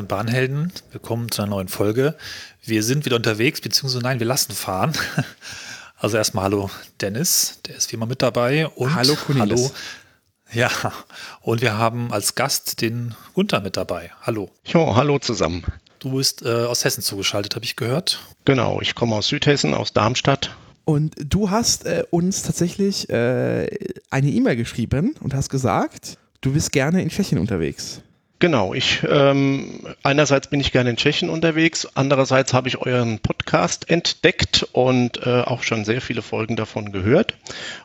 Den Bahnhelden. Willkommen zu einer neuen Folge. Wir sind wieder unterwegs, beziehungsweise nein, wir lassen fahren. Also erstmal hallo Dennis, der ist wie immer mit dabei. Und hallo Cornelis. Hallo. Ja, und wir haben als Gast den Gunther mit dabei. Hallo. Jo, hallo zusammen. Du bist äh, aus Hessen zugeschaltet, habe ich gehört. Genau, ich komme aus Südhessen, aus Darmstadt. Und du hast äh, uns tatsächlich äh, eine E-Mail geschrieben und hast gesagt, du bist gerne in Tschechien unterwegs. Genau, ich ähm, einerseits bin ich gerne in Tschechien unterwegs, andererseits habe ich euren Podcast entdeckt und äh, auch schon sehr viele Folgen davon gehört.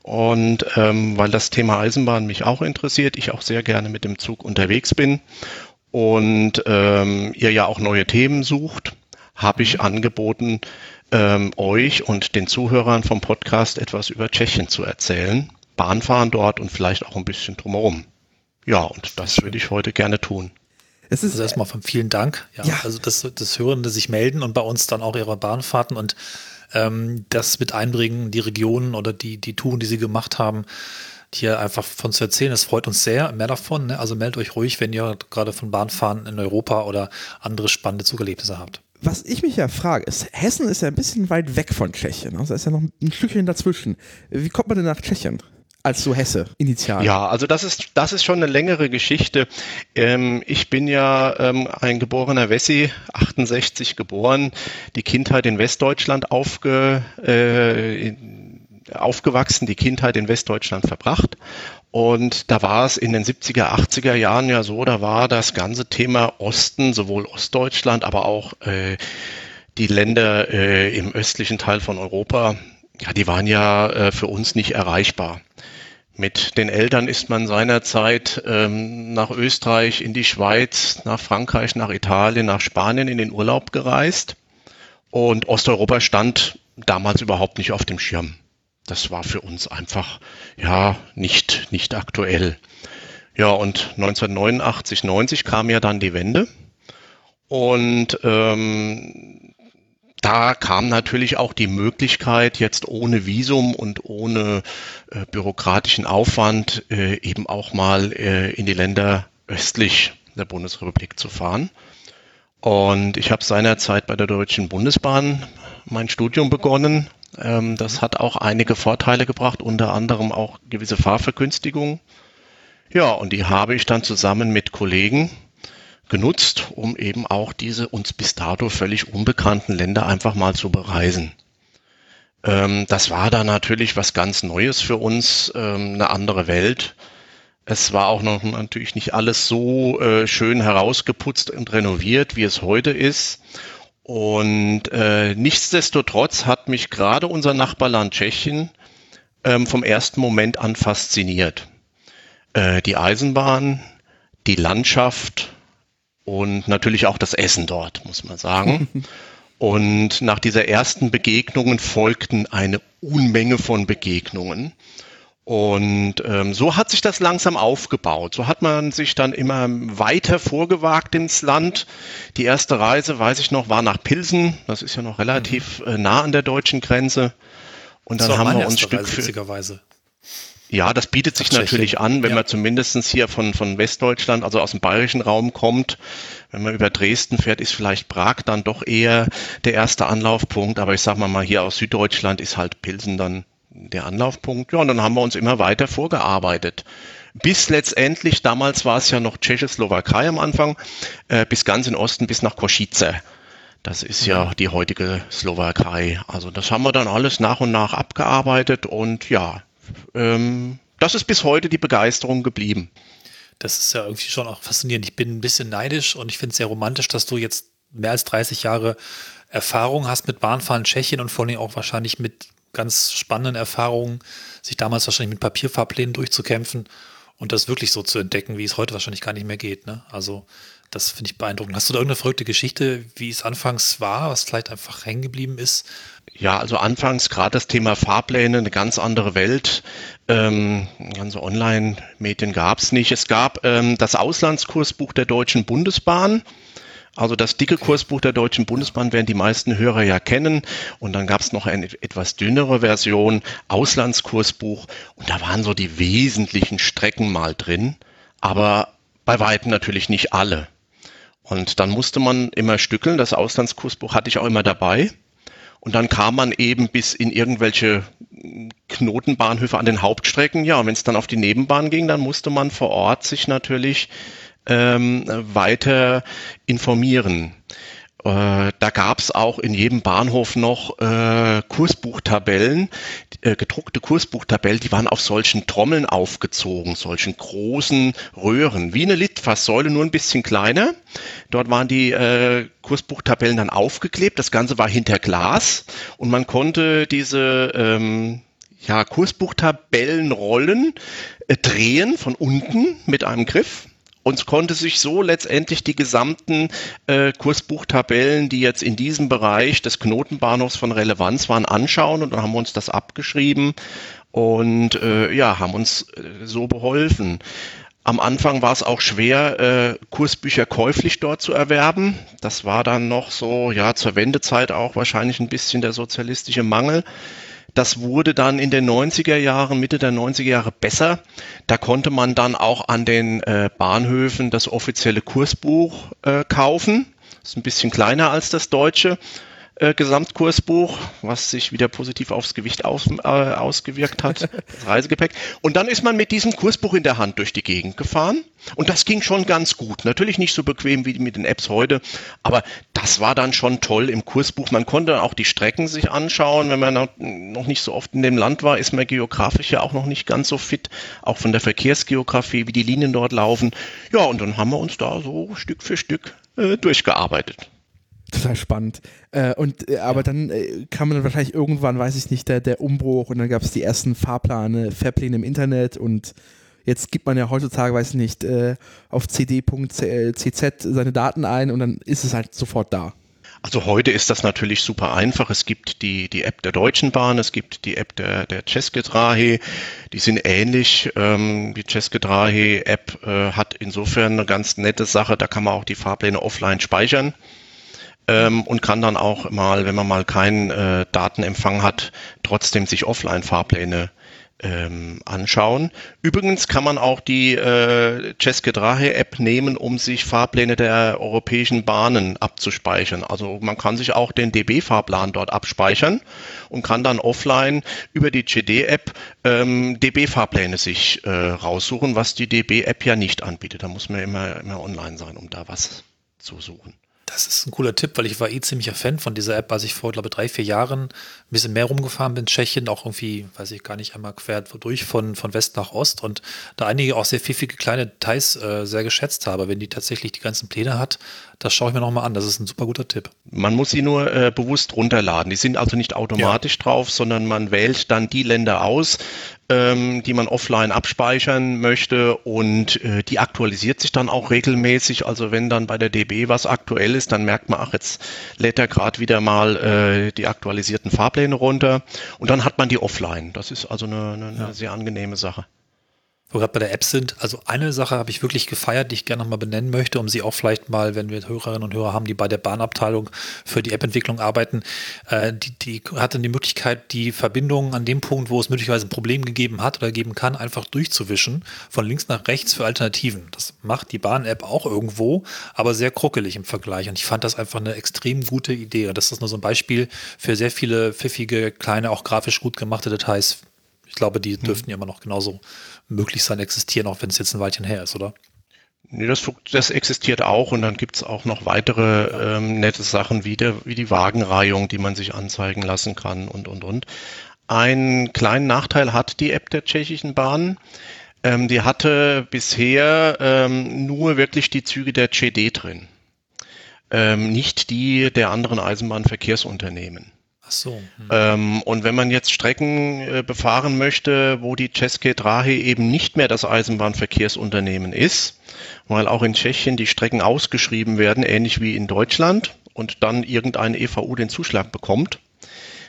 Und ähm, weil das Thema Eisenbahn mich auch interessiert, ich auch sehr gerne mit dem Zug unterwegs bin und ähm, ihr ja auch neue Themen sucht, habe ich angeboten, ähm, euch und den Zuhörern vom Podcast etwas über Tschechien zu erzählen, Bahnfahren dort und vielleicht auch ein bisschen drumherum. Ja, und das würde ich heute gerne tun. Es ist also erstmal von vielen Dank. Ja, ja. Also das, das Hörende sich melden und bei uns dann auch ihre Bahnfahrten und ähm, das mit einbringen, die Regionen oder die, die Touren, die sie gemacht haben, hier einfach von zu erzählen. Das freut uns sehr. Mehr davon. Ne? Also meldet euch ruhig, wenn ihr gerade von Bahnfahren in Europa oder andere spannende Zugerlebnisse habt. Was ich mich ja frage, ist, Hessen ist ja ein bisschen weit weg von Tschechien. Also ist ja noch ein Stückchen dazwischen. Wie kommt man denn nach Tschechien? Als so Hesse initial. Ja, also das ist, das ist schon eine längere Geschichte. Ähm, ich bin ja ähm, ein geborener Wessi, 68 geboren, die Kindheit in Westdeutschland aufge, äh, aufgewachsen, die Kindheit in Westdeutschland verbracht. Und da war es in den 70er, 80er Jahren ja so, da war das ganze Thema Osten, sowohl Ostdeutschland, aber auch äh, die Länder äh, im östlichen Teil von Europa, ja, die waren ja äh, für uns nicht erreichbar. Mit den Eltern ist man seinerzeit ähm, nach Österreich, in die Schweiz, nach Frankreich, nach Italien, nach Spanien in den Urlaub gereist. Und Osteuropa stand damals überhaupt nicht auf dem Schirm. Das war für uns einfach, ja, nicht, nicht aktuell. Ja, und 1989, 90 kam ja dann die Wende. Und ähm, da kam natürlich auch die Möglichkeit, jetzt ohne Visum und ohne äh, bürokratischen Aufwand äh, eben auch mal äh, in die Länder östlich der Bundesrepublik zu fahren. Und ich habe seinerzeit bei der Deutschen Bundesbahn mein Studium begonnen. Ähm, das hat auch einige Vorteile gebracht, unter anderem auch gewisse Fahrvergünstigungen. Ja, und die habe ich dann zusammen mit Kollegen genutzt, um eben auch diese uns bis dato völlig unbekannten Länder einfach mal zu bereisen. Ähm, das war da natürlich was ganz Neues für uns, ähm, eine andere Welt. Es war auch noch natürlich nicht alles so äh, schön herausgeputzt und renoviert, wie es heute ist. Und äh, nichtsdestotrotz hat mich gerade unser Nachbarland Tschechien ähm, vom ersten Moment an fasziniert. Äh, die Eisenbahn, die Landschaft, und natürlich auch das Essen dort, muss man sagen. Und nach dieser ersten Begegnungen folgten eine Unmenge von Begegnungen. Und ähm, so hat sich das langsam aufgebaut. So hat man sich dann immer weiter vorgewagt ins Land. Die erste Reise, weiß ich noch, war nach Pilsen. Das ist ja noch relativ mhm. äh, nah an der deutschen Grenze. Und dann haben wir uns Stück für ja, das bietet sich natürlich an, wenn ja. man zumindest hier von, von Westdeutschland, also aus dem bayerischen Raum kommt. Wenn man über Dresden fährt, ist vielleicht Prag dann doch eher der erste Anlaufpunkt. Aber ich sag mal mal, hier aus Süddeutschland ist halt Pilsen dann der Anlaufpunkt. Ja, und dann haben wir uns immer weiter vorgearbeitet. Bis letztendlich, damals war es ja noch Tschechoslowakei am Anfang, äh, bis ganz in Osten, bis nach Kosice. Das ist ja die heutige Slowakei. Also das haben wir dann alles nach und nach abgearbeitet und ja, ähm, das ist bis heute die Begeisterung geblieben. Das ist ja irgendwie schon auch faszinierend. Ich bin ein bisschen neidisch und ich finde es sehr romantisch, dass du jetzt mehr als 30 Jahre Erfahrung hast mit Bahnfahren Tschechien und vor allem auch wahrscheinlich mit ganz spannenden Erfahrungen, sich damals wahrscheinlich mit Papierfahrplänen durchzukämpfen und das wirklich so zu entdecken, wie es heute wahrscheinlich gar nicht mehr geht. Ne? Also das finde ich beeindruckend. Hast du da irgendeine verrückte Geschichte, wie es anfangs war, was vielleicht einfach hängen geblieben ist? Ja, also anfangs gerade das Thema Fahrpläne, eine ganz andere Welt. Ähm, ganze Online-Medien gab es nicht. Es gab ähm, das Auslandskursbuch der Deutschen Bundesbahn. Also das dicke Kursbuch der Deutschen Bundesbahn werden die meisten Hörer ja kennen. Und dann gab es noch eine etwas dünnere Version, Auslandskursbuch. Und da waren so die wesentlichen Strecken mal drin, aber bei weitem natürlich nicht alle. Und dann musste man immer stückeln. Das Auslandskursbuch hatte ich auch immer dabei. Und dann kam man eben bis in irgendwelche Knotenbahnhöfe an den Hauptstrecken. Ja, wenn es dann auf die Nebenbahn ging, dann musste man vor Ort sich natürlich ähm, weiter informieren. Äh, da gab es auch in jedem Bahnhof noch äh, Kursbuchtabellen, äh, gedruckte Kursbuchtabellen, die waren auf solchen Trommeln aufgezogen, solchen großen Röhren, wie eine Litfaßsäule, nur ein bisschen kleiner. Dort waren die äh, Kursbuchtabellen dann aufgeklebt, das Ganze war hinter Glas. Und man konnte diese ähm, ja, Kursbuchtabellenrollen äh, drehen von unten mit einem Griff und konnte sich so letztendlich die gesamten äh, Kursbuchtabellen, die jetzt in diesem Bereich des Knotenbahnhofs von Relevanz waren, anschauen und dann haben wir uns das abgeschrieben und äh, ja, haben uns äh, so beholfen. Am Anfang war es auch schwer, äh, Kursbücher käuflich dort zu erwerben. Das war dann noch so, ja, zur Wendezeit auch wahrscheinlich ein bisschen der sozialistische Mangel. Das wurde dann in den 90er Jahren, Mitte der 90er Jahre besser. Da konnte man dann auch an den äh, Bahnhöfen das offizielle Kursbuch äh, kaufen. Ist ein bisschen kleiner als das deutsche äh, Gesamtkursbuch, was sich wieder positiv aufs Gewicht aus, äh, ausgewirkt hat, das Reisegepäck. Und dann ist man mit diesem Kursbuch in der Hand durch die Gegend gefahren und das ging schon ganz gut. Natürlich nicht so bequem wie mit den Apps heute, aber das war dann schon toll im Kursbuch. Man konnte auch die Strecken sich anschauen. Wenn man noch nicht so oft in dem Land war, ist man geografisch ja auch noch nicht ganz so fit, auch von der Verkehrsgeografie, wie die Linien dort laufen. Ja, und dann haben wir uns da so Stück für Stück äh, durchgearbeitet. Total spannend. Äh, und äh, aber dann äh, kam dann wahrscheinlich irgendwann, weiß ich nicht, der, der Umbruch und dann gab es die ersten Fahrpläne, Fairpläne im Internet und jetzt gibt man ja heutzutage, weiß ich nicht, äh, auf cd.cz seine Daten ein und dann ist es halt sofort da. Also heute ist das natürlich super einfach. Es gibt die, die App der Deutschen Bahn, es gibt die App der, der České Dráhy. Die sind ähnlich. Ähm, die České Dráhy App äh, hat insofern eine ganz nette Sache. Da kann man auch die Fahrpläne offline speichern ähm, und kann dann auch mal, wenn man mal keinen äh, Datenempfang hat, trotzdem sich Offline-Fahrpläne ähm, anschauen. Übrigens kann man auch die äh, České Dráhy App nehmen, um sich Fahrpläne der europäischen Bahnen abzuspeichern. Also man kann sich auch den DB-Fahrplan dort abspeichern und kann dann offline über die GD-App ähm, DB-Fahrpläne sich äh, raussuchen, was die DB-App ja nicht anbietet. Da muss man immer, immer online sein, um da was zu suchen. Das ist ein cooler Tipp, weil ich war eh ziemlicher Fan von dieser App, als ich vor, glaube drei, vier Jahren ein bisschen mehr rumgefahren bin in Tschechien, auch irgendwie, weiß ich gar nicht, einmal quer durch von, von West nach Ost und da einige auch sehr pfiffige kleine Details äh, sehr geschätzt habe. Wenn die tatsächlich die ganzen Pläne hat, das schaue ich mir nochmal an. Das ist ein super guter Tipp. Man muss sie nur äh, bewusst runterladen. Die sind also nicht automatisch ja. drauf, sondern man wählt dann die Länder aus, ähm, die man offline abspeichern möchte und äh, die aktualisiert sich dann auch regelmäßig. Also wenn dann bei der DB was aktuell ist, dann merkt man, ach, jetzt lädt er gerade wieder mal äh, die aktualisierten Fahrpläne runter und dann hat man die offline. Das ist also eine, eine, eine sehr angenehme Sache wir gerade bei der App sind. Also eine Sache habe ich wirklich gefeiert, die ich gerne nochmal benennen möchte, um sie auch vielleicht mal, wenn wir Hörerinnen und Hörer haben, die bei der Bahnabteilung für die App-Entwicklung arbeiten, äh, die, die hat dann die Möglichkeit, die Verbindung an dem Punkt, wo es möglicherweise ein Problem gegeben hat oder geben kann, einfach durchzuwischen, von links nach rechts für Alternativen. Das macht die Bahn-App auch irgendwo, aber sehr kruckelig im Vergleich. Und ich fand das einfach eine extrem gute Idee. Und das ist nur so ein Beispiel für sehr viele pfiffige, kleine, auch grafisch gut gemachte Details. Ich glaube, die hm. dürften ja immer noch genauso möglich sein, existieren, auch wenn es jetzt ein Weilchen her ist, oder? Nee, das, das existiert auch und dann gibt es auch noch weitere ähm, nette Sachen wie, der, wie die Wagenreihung, die man sich anzeigen lassen kann und, und, und. Einen kleinen Nachteil hat die App der tschechischen Bahn. Ähm, die hatte bisher ähm, nur wirklich die Züge der CD drin, ähm, nicht die der anderen Eisenbahnverkehrsunternehmen. Ach so. Hm. Ähm, und wenn man jetzt Strecken äh, befahren möchte, wo die České Dráhy eben nicht mehr das Eisenbahnverkehrsunternehmen ist, weil auch in Tschechien die Strecken ausgeschrieben werden, ähnlich wie in Deutschland, und dann irgendeine EVU den Zuschlag bekommt,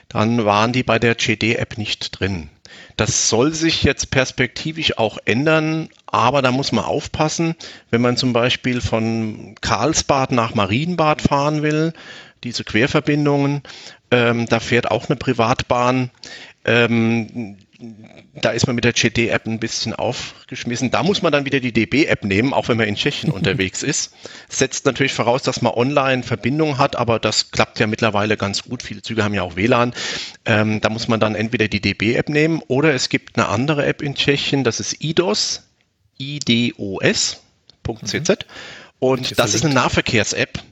dann waren die bei der CD-App nicht drin. Das soll sich jetzt perspektivisch auch ändern, aber da muss man aufpassen, wenn man zum Beispiel von Karlsbad nach Marienbad fahren will, diese Querverbindungen, ähm, da fährt auch eine Privatbahn. Ähm, da ist man mit der GD-App ein bisschen aufgeschmissen. Da muss man dann wieder die DB-App nehmen, auch wenn man in Tschechien unterwegs ist. Setzt natürlich voraus, dass man online Verbindung hat, aber das klappt ja mittlerweile ganz gut. Viele Züge haben ja auch WLAN. Ähm, da muss man dann entweder die DB-App nehmen oder es gibt eine andere App in Tschechien, das ist IDOS, IDOS.cz. Mhm. Und das ist eine Nahverkehrs-App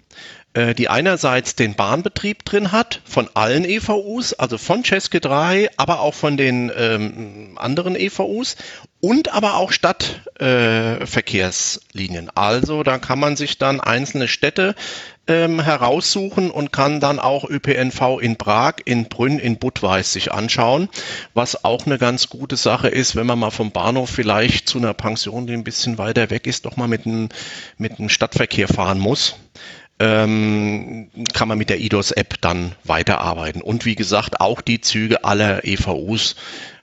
die einerseits den Bahnbetrieb drin hat, von allen EVUs, also von Cesky 3, aber auch von den ähm, anderen EVUs und aber auch Stadtverkehrslinien. Äh, also da kann man sich dann einzelne Städte ähm, heraussuchen und kann dann auch ÖPNV in Prag, in Brünn, in Budweis sich anschauen, was auch eine ganz gute Sache ist, wenn man mal vom Bahnhof vielleicht zu einer Pension, die ein bisschen weiter weg ist, doch mal mit einem, mit einem Stadtverkehr fahren muss ähm, kann man mit der IDOS-App dann weiterarbeiten. Und wie gesagt, auch die Züge aller EVUs,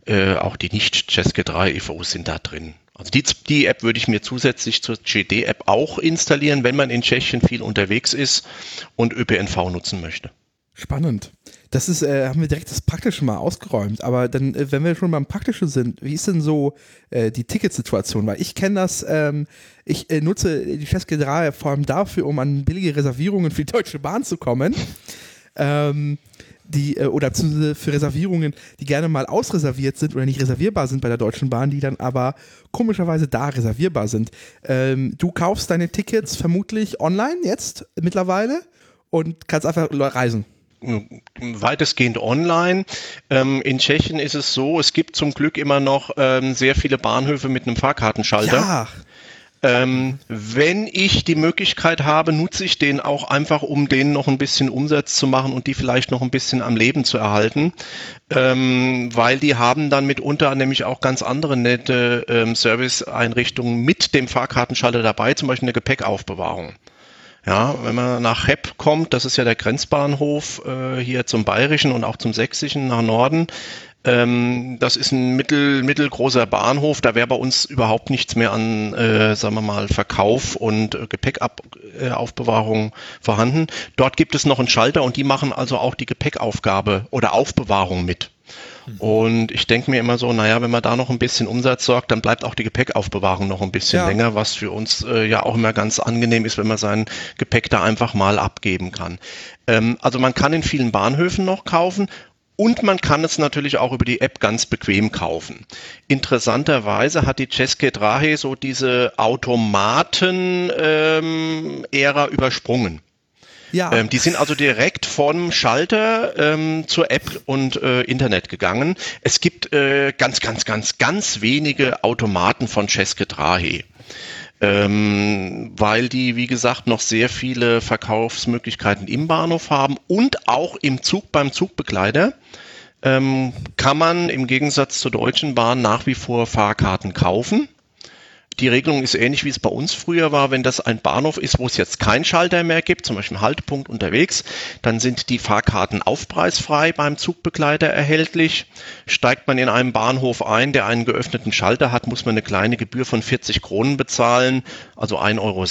äh, auch die nicht Ceske 3 EVUs sind da drin. Also die, die App würde ich mir zusätzlich zur GD-App auch installieren, wenn man in Tschechien viel unterwegs ist und ÖPNV nutzen möchte. Spannend. Das ist, äh, haben wir direkt das Praktische mal ausgeräumt. Aber dann, äh, wenn wir schon beim Praktischen sind, wie ist denn so äh, die Ticketsituation? Weil ich kenne das, ähm, ich äh, nutze die Festgedrahe vor allem dafür, um an billige Reservierungen für die Deutsche Bahn zu kommen. Ähm, die, äh, oder für Reservierungen, die gerne mal ausreserviert sind oder nicht reservierbar sind bei der Deutschen Bahn, die dann aber komischerweise da reservierbar sind. Ähm, du kaufst deine Tickets vermutlich online jetzt mittlerweile und kannst einfach reisen weitestgehend online. Ähm, in Tschechien ist es so, es gibt zum Glück immer noch ähm, sehr viele Bahnhöfe mit einem Fahrkartenschalter. Ja. Ähm, wenn ich die Möglichkeit habe, nutze ich den auch einfach, um denen noch ein bisschen Umsatz zu machen und die vielleicht noch ein bisschen am Leben zu erhalten, ähm, weil die haben dann mitunter nämlich auch ganz andere nette ähm, Serviceeinrichtungen mit dem Fahrkartenschalter dabei, zum Beispiel eine Gepäckaufbewahrung. Ja, wenn man nach Hepp kommt, das ist ja der Grenzbahnhof äh, hier zum Bayerischen und auch zum Sächsischen nach Norden. Ähm, das ist ein mittel, mittelgroßer Bahnhof. Da wäre bei uns überhaupt nichts mehr an, äh, sagen wir mal, Verkauf und äh, Gepäckaufbewahrung äh, vorhanden. Dort gibt es noch einen Schalter und die machen also auch die Gepäckaufgabe oder Aufbewahrung mit. Und ich denke mir immer so, naja, wenn man da noch ein bisschen Umsatz sorgt, dann bleibt auch die Gepäckaufbewahrung noch ein bisschen ja. länger, was für uns äh, ja auch immer ganz angenehm ist, wenn man sein Gepäck da einfach mal abgeben kann. Ähm, also man kann in vielen Bahnhöfen noch kaufen und man kann es natürlich auch über die App ganz bequem kaufen. Interessanterweise hat die Ceske Drahe so diese Automaten-Ära ähm, übersprungen. Ja. Ähm, die sind also direkt vom Schalter ähm, zur App und äh, Internet gegangen. Es gibt äh, ganz, ganz, ganz, ganz wenige Automaten von Ceske Drahe. Ähm, weil die, wie gesagt, noch sehr viele Verkaufsmöglichkeiten im Bahnhof haben und auch im Zug beim Zugbegleiter ähm, kann man im Gegensatz zur Deutschen Bahn nach wie vor Fahrkarten kaufen. Die Regelung ist ähnlich wie es bei uns früher war. Wenn das ein Bahnhof ist, wo es jetzt keinen Schalter mehr gibt, zum Beispiel Haltepunkt unterwegs, dann sind die Fahrkarten aufpreisfrei beim Zugbegleiter erhältlich. Steigt man in einem Bahnhof ein, der einen geöffneten Schalter hat, muss man eine kleine Gebühr von 40 Kronen bezahlen, also 1,60 Euro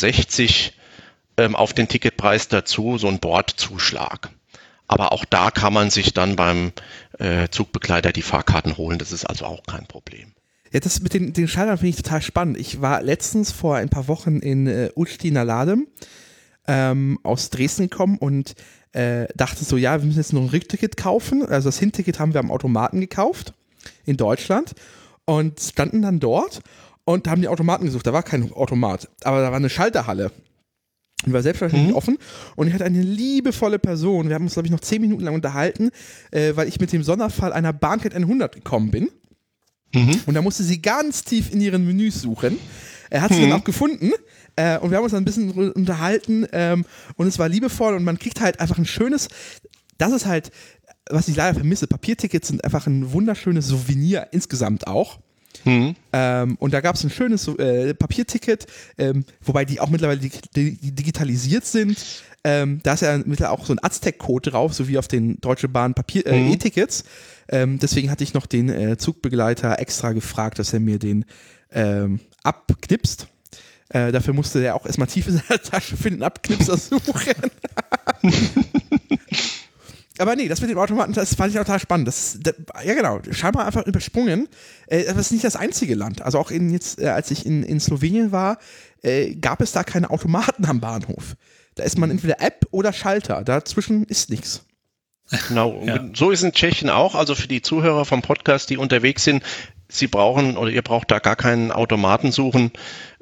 ähm, auf den Ticketpreis dazu, so ein Bordzuschlag. Aber auch da kann man sich dann beim äh, Zugbegleiter die Fahrkarten holen. Das ist also auch kein Problem. Ja, das mit den, den Schaltern finde ich total spannend. Ich war letztens vor ein paar Wochen in äh, Ustina Ladem ähm, aus Dresden gekommen und äh, dachte so, ja, wir müssen jetzt noch ein Rückticket kaufen. Also das Hinticket haben wir am Automaten gekauft in Deutschland und standen dann dort und haben die Automaten gesucht. Da war kein Automat, aber da war eine Schalterhalle. Die war selbstverständlich mhm. offen und ich hatte eine liebevolle Person. Wir haben uns, glaube ich, noch zehn Minuten lang unterhalten, äh, weil ich mit dem Sonderfall einer Bahncard 100 gekommen bin. Mhm. Und da musste sie ganz tief in ihren Menüs suchen. Er hat sie mhm. dann auch gefunden äh, und wir haben uns dann ein bisschen unterhalten ähm, und es war liebevoll und man kriegt halt einfach ein schönes, das ist halt, was ich leider vermisse, Papiertickets sind einfach ein wunderschönes Souvenir insgesamt auch. Mhm. Ähm, und da gab es ein schönes äh, Papierticket, ähm, wobei die auch mittlerweile dig digitalisiert sind. Ähm, da ist ja mittlerweile auch so ein Aztec-Code drauf, so wie auf den Deutsche Bahn Papier äh, Mhm. E-Tickets. Ähm, deswegen hatte ich noch den äh, Zugbegleiter extra gefragt, dass er mir den ähm, abknipst. Äh, dafür musste er auch erstmal tief in seiner Tasche für den Abknipser suchen. Aber nee, das mit den Automaten, das fand ich total spannend. Das, das ja genau, scheinbar einfach übersprungen. Äh, das ist nicht das einzige Land. Also auch in jetzt, äh, als ich in, in Slowenien war, äh, gab es da keine Automaten am Bahnhof. Da ist man entweder App oder Schalter. Dazwischen ist nichts. Genau, Ja. so ist in Tschechien auch. Also für die Zuhörer vom Podcast, die unterwegs sind, Sie brauchen oder ihr braucht da gar keinen Automaten suchen.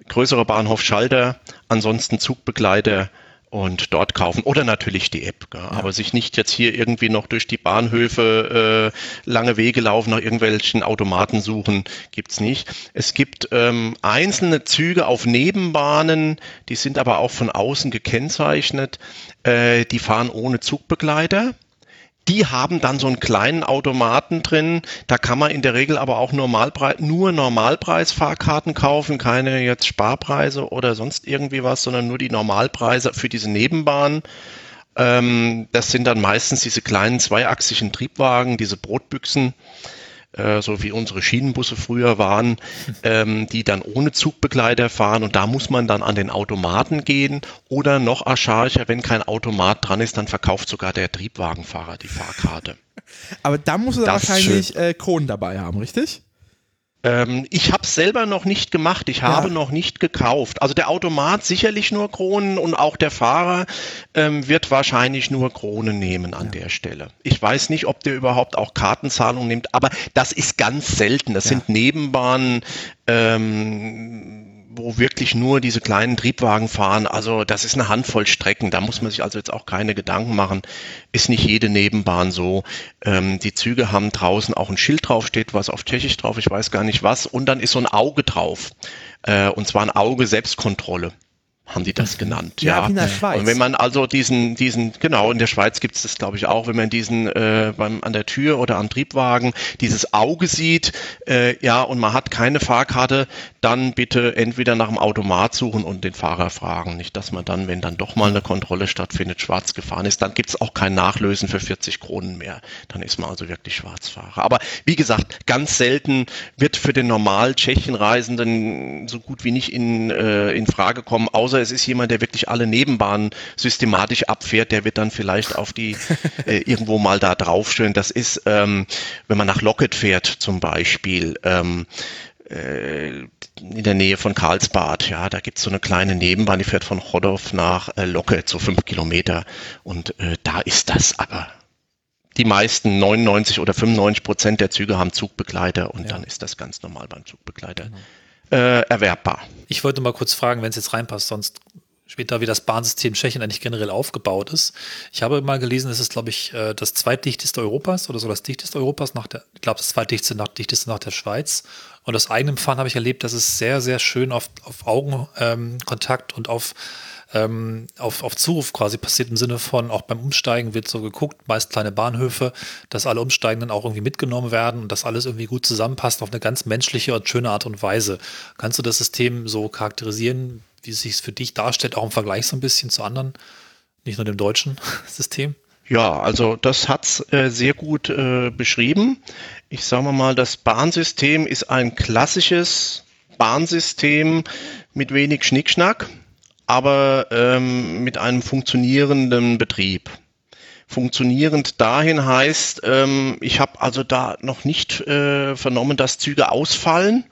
Größerer Bahnhof Schalter, ansonsten Zugbegleiter und dort kaufen oder natürlich die App. Gell? Aber sich nicht jetzt hier irgendwie noch durch die Bahnhöfe äh, lange Wege laufen, nach irgendwelchen Automaten suchen, gibt's nicht. Es gibt ähm, einzelne Züge auf Nebenbahnen, die sind aber auch von außen gekennzeichnet. Äh, die fahren ohne Zugbegleiter. Die haben dann so einen kleinen Automaten drin. Da kann man in der Regel aber auch Normalpreis, nur Normalpreisfahrkarten kaufen, keine jetzt Sparpreise oder sonst irgendwie was, sondern nur die Normalpreise für diese Nebenbahn. Ähm, das sind dann meistens diese kleinen zweiachsigen Triebwagen, diese Brotbüchsen, äh, so wie unsere Schienenbusse früher waren, ähm, die dann ohne Zugbegleiter fahren und da muss man dann an den Automaten gehen oder noch archaischer, wenn kein Automat dran ist, dann verkauft sogar der Triebwagenfahrer die Fahrkarte. Aber da musst du dann Das ist wahrscheinlich äh, Kronen dabei haben, richtig? Ähm, ich habe es selber noch nicht gemacht, ich habe Ja. noch nicht gekauft. Also der Automat sicherlich nur Kronen und auch der Fahrer ähm, wird wahrscheinlich nur Kronen nehmen an der Stelle. Ich weiß nicht, ob der überhaupt auch Kartenzahlung nimmt, aber das ist ganz selten. Das Ja. sind Nebenbahnen, ähm, wo wirklich nur diese kleinen Triebwagen fahren. Also das ist eine Handvoll Strecken. Da muss man sich also jetzt auch keine Gedanken machen. Ist nicht jede Nebenbahn so. Ähm, die Züge haben draußen auch ein Schild drauf, steht was auf Tschechisch drauf, ich weiß gar nicht was. Und dann ist so ein Auge drauf. Äh, und zwar ein Auge Selbstkontrolle. Haben die das genannt, Ja, ja. in der Schweiz. Und wenn man also diesen, diesen, genau, in der Schweiz gibt es das, glaube ich, auch, wenn man diesen äh, beim, an der Tür oder am Triebwagen dieses Auge sieht, äh, ja, und man hat keine Fahrkarte, dann bitte entweder nach dem Automat suchen und den Fahrer fragen. Nicht, dass man dann, wenn dann doch mal eine Kontrolle stattfindet, schwarz gefahren ist, dann gibt es auch kein Nachlösen für 40 Kronen mehr. Dann ist man also wirklich Schwarzfahrer. Aber wie gesagt, ganz selten wird für den normal Tschechien-Reisenden so gut wie nicht in, äh, in Frage kommen, außer es ist jemand, der wirklich alle Nebenbahnen systematisch abfährt, der wird dann vielleicht auf die äh, irgendwo mal da draufstellen. Das ist, ähm, wenn man nach Locket fährt zum Beispiel, ähm, äh, in der Nähe von Karlsbad, ja, da gibt's so eine kleine Nebenbahn, die fährt von Chodov nach äh, Locket, so fünf Kilometer. Und äh, da ist das aber. Die meisten, 99 oder 95 Prozent der Züge haben Zugbegleiter und dann ist das ganz normal beim Zugbegleiter äh, erwerbbar. Ich wollte mal kurz fragen, wenn es jetzt reinpasst, sonst später, wie das Bahnsystem Tschechien eigentlich generell aufgebaut ist. Ich habe mal gelesen, es ist, glaube ich, äh, das zweitdichteste Europas oder so das dichteste Europas nach der, ich glaube, das zweitdichteste nach, dichteste nach der Schweiz. Und aus eigenem Fahren habe ich erlebt, dass es sehr, sehr schön auf, auf Augenkontakt ähm, und auf ähm, auf, auf Zuruf quasi passiert im Sinne von, auch beim Umsteigen wird so geguckt, meist kleine Bahnhöfe, dass alle Umsteigenden auch irgendwie mitgenommen werden und dass alles irgendwie gut zusammenpasst auf eine ganz menschliche und schöne Art und Weise. Kannst du das System so charakterisieren, wie es sich für dich darstellt, auch im Vergleich so ein bisschen zu anderen, nicht nur dem deutschen System? Ja, also das hat's äh, sehr gut äh, beschrieben. Ich sage mal, das Bahnsystem ist ein klassisches Bahnsystem mit wenig Schnickschnack, aber ähm, mit einem funktionierenden Betrieb. Funktionierend dahin heißt, ähm, ich habe also da noch nicht äh, vernommen, dass Züge ausfallen.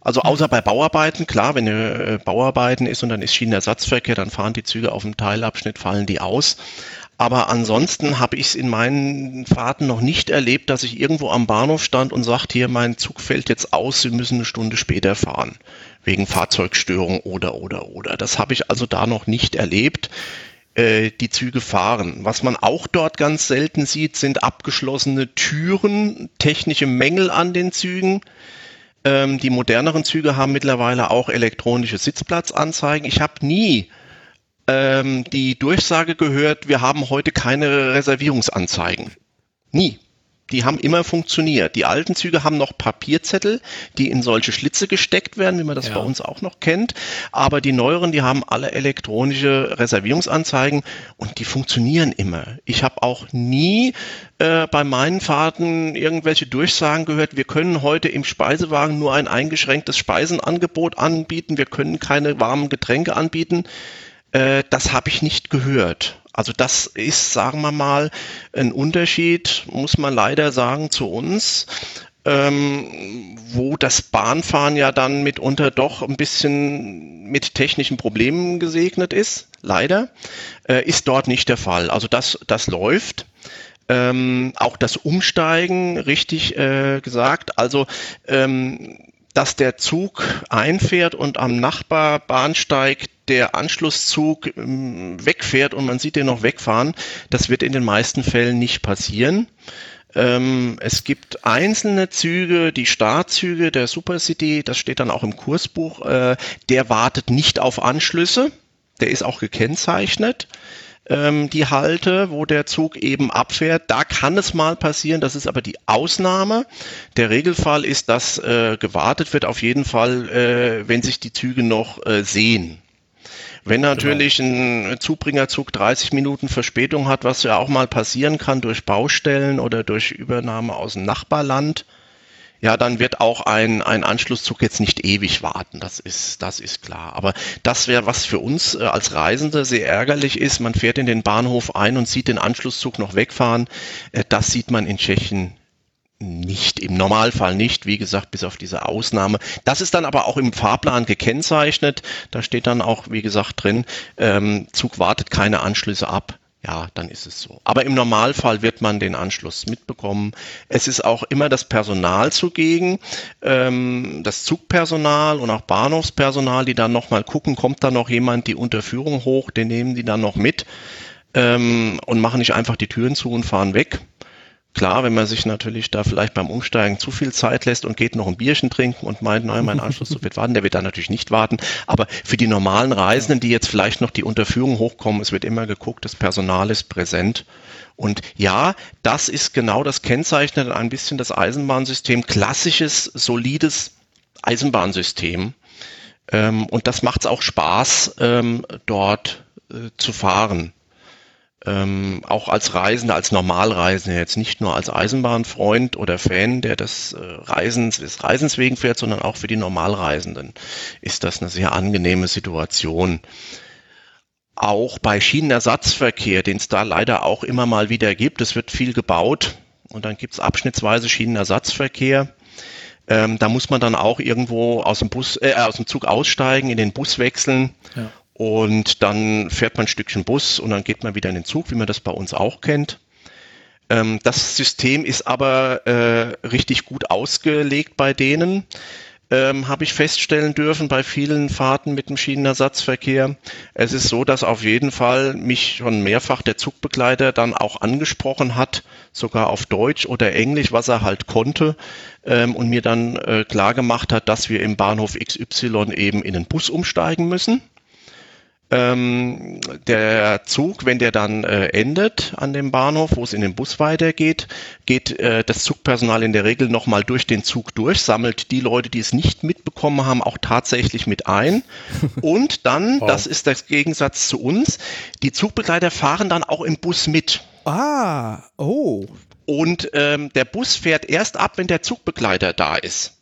Also außer bei Bauarbeiten, klar, wenn äh, Bauarbeiten ist und dann ist Schienenersatzverkehr, dann fahren die Züge auf dem Teilabschnitt, fallen die aus. Aber ansonsten habe ich es in meinen Fahrten noch nicht erlebt, dass ich irgendwo am Bahnhof stand und sagt, hier, mein Zug fällt jetzt aus, Sie müssen eine Stunde später fahren. Wegen Fahrzeugstörung oder, oder, oder. Das habe ich also da noch nicht erlebt. Äh, die Züge fahren. Was man auch dort ganz selten sieht, sind abgeschlossene Türen, technische Mängel an den Zügen. Ähm, die moderneren Züge haben mittlerweile auch elektronische Sitzplatzanzeigen. Ich habe nie ähm, die Durchsage gehört, wir haben heute keine Reservierungsanzeigen. Nie. Die haben immer funktioniert. Die alten Züge haben noch Papierzettel, die in solche Schlitze gesteckt werden, wie man das ja. bei uns auch noch kennt. Aber die neueren, die haben alle elektronische Reservierungsanzeigen und die funktionieren immer. Ich habe auch nie äh, bei meinen Fahrten irgendwelche Durchsagen gehört, wir können heute im Speisewagen nur ein eingeschränktes Speisenangebot anbieten, wir können keine warmen Getränke anbieten. Äh, das habe ich nicht gehört. Also das ist, sagen wir mal, ein Unterschied, muss man leider sagen, zu uns. Ähm, wo das Bahnfahren ja dann mitunter doch ein bisschen mit technischen Problemen gesegnet ist, leider, äh, ist dort nicht der Fall. Also das, das läuft. Ähm, auch das Umsteigen, richtig äh, gesagt. Also ähm, dass der Zug einfährt und am Nachbarbahnsteig der Anschlusszug ähm, wegfährt und man sieht den noch wegfahren, das wird in den meisten Fällen nicht passieren. Ähm, es gibt einzelne Züge, die Startzüge der Supercity, das steht dann auch im Kursbuch, äh, der wartet nicht auf Anschlüsse, der ist auch gekennzeichnet ähm, die Halte, wo der Zug eben abfährt. Da kann es mal passieren, das ist aber die Ausnahme. Der Regelfall ist, dass äh, gewartet wird auf jeden Fall, äh, wenn sich die Züge noch äh, sehen. Wenn genau. natürlich genau. ein Zubringerzug 30 Minuten Verspätung hat, was ja auch mal passieren kann durch Baustellen oder durch Übernahme aus dem Nachbarland, ja, dann wird auch ein, ein Anschlusszug jetzt nicht ewig warten. Das ist, das ist klar. Aber das wäre, was für uns äh, als Reisende sehr ärgerlich ist. Man fährt in den Bahnhof ein und sieht den Anschlusszug noch wegfahren. Äh, das sieht man in Tschechien nicht, im Normalfall nicht, wie gesagt, bis auf diese Ausnahme. Das ist dann aber auch im Fahrplan gekennzeichnet. Da steht dann auch, wie gesagt, drin, ähm, Zug wartet keine Anschlüsse ab ja, dann ist es so. Aber im Normalfall wird man den Anschluss mitbekommen. Es ist auch immer das Personal zugegen, ähm, das Zugpersonal und auch Bahnhofspersonal, die dann nochmal gucken, kommt da noch jemand die Unterführung hoch, den nehmen die dann noch mit ähm, und machen nicht einfach die Türen zu und fahren weg. Klar, wenn man sich natürlich da vielleicht beim Umsteigen zu viel Zeit lässt und geht noch ein Bierchen trinken und meint, nein, mein Anschluss wird warten, der wird da natürlich nicht warten. Aber für die normalen Reisenden, die jetzt vielleicht noch die Unterführung hochkommen, es wird immer geguckt, das Personal ist präsent. Und ja, das ist genau das Kennzeichnet ein bisschen das Eisenbahnsystem, klassisches, solides Eisenbahnsystem. Ähm, und das macht es auch Spaß, ähm, dort äh, zu fahren ähm, auch als Reisender, als Normalreisender, jetzt nicht nur als Eisenbahnfreund oder Fan, der des äh, Reisens, des Reisens wegen fährt, sondern auch für die Normalreisenden ist das eine sehr angenehme Situation. Auch bei Schienenersatzverkehr, den es da leider auch immer mal wieder gibt, es wird viel gebaut und dann gibt es abschnittsweise Schienenersatzverkehr. Ähm, da muss man dann auch irgendwo aus dem Bus, äh, aus dem Zug aussteigen, in den Bus wechseln ja. Und dann fährt man ein Stückchen Bus und dann geht man wieder in den Zug, wie man das bei uns auch kennt. Ähm, das System ist aber äh, richtig gut ausgelegt bei denen, ähm, habe ich feststellen dürfen bei vielen Fahrten mit dem Schienenersatzverkehr. Es ist so, dass auf jeden Fall mich schon mehrfach der Zugbegleiter dann auch angesprochen hat, sogar auf Deutsch oder Englisch, was er halt konnte, ähm, und mir dann äh, klar gemacht hat, dass wir im Bahnhof XY eben in den Bus umsteigen müssen ähm, der Zug, wenn der dann äh, endet an dem Bahnhof, wo es in den Bus weitergeht, geht äh, das Zugpersonal in der Regel nochmal durch den Zug durch, sammelt die Leute, die es nicht mitbekommen haben, auch tatsächlich mit ein. Und dann, wow. das ist der Gegensatz zu uns, die Zugbegleiter fahren dann auch im Bus mit. Ah, oh. Und ähm, der Bus fährt erst ab, wenn der Zugbegleiter da ist.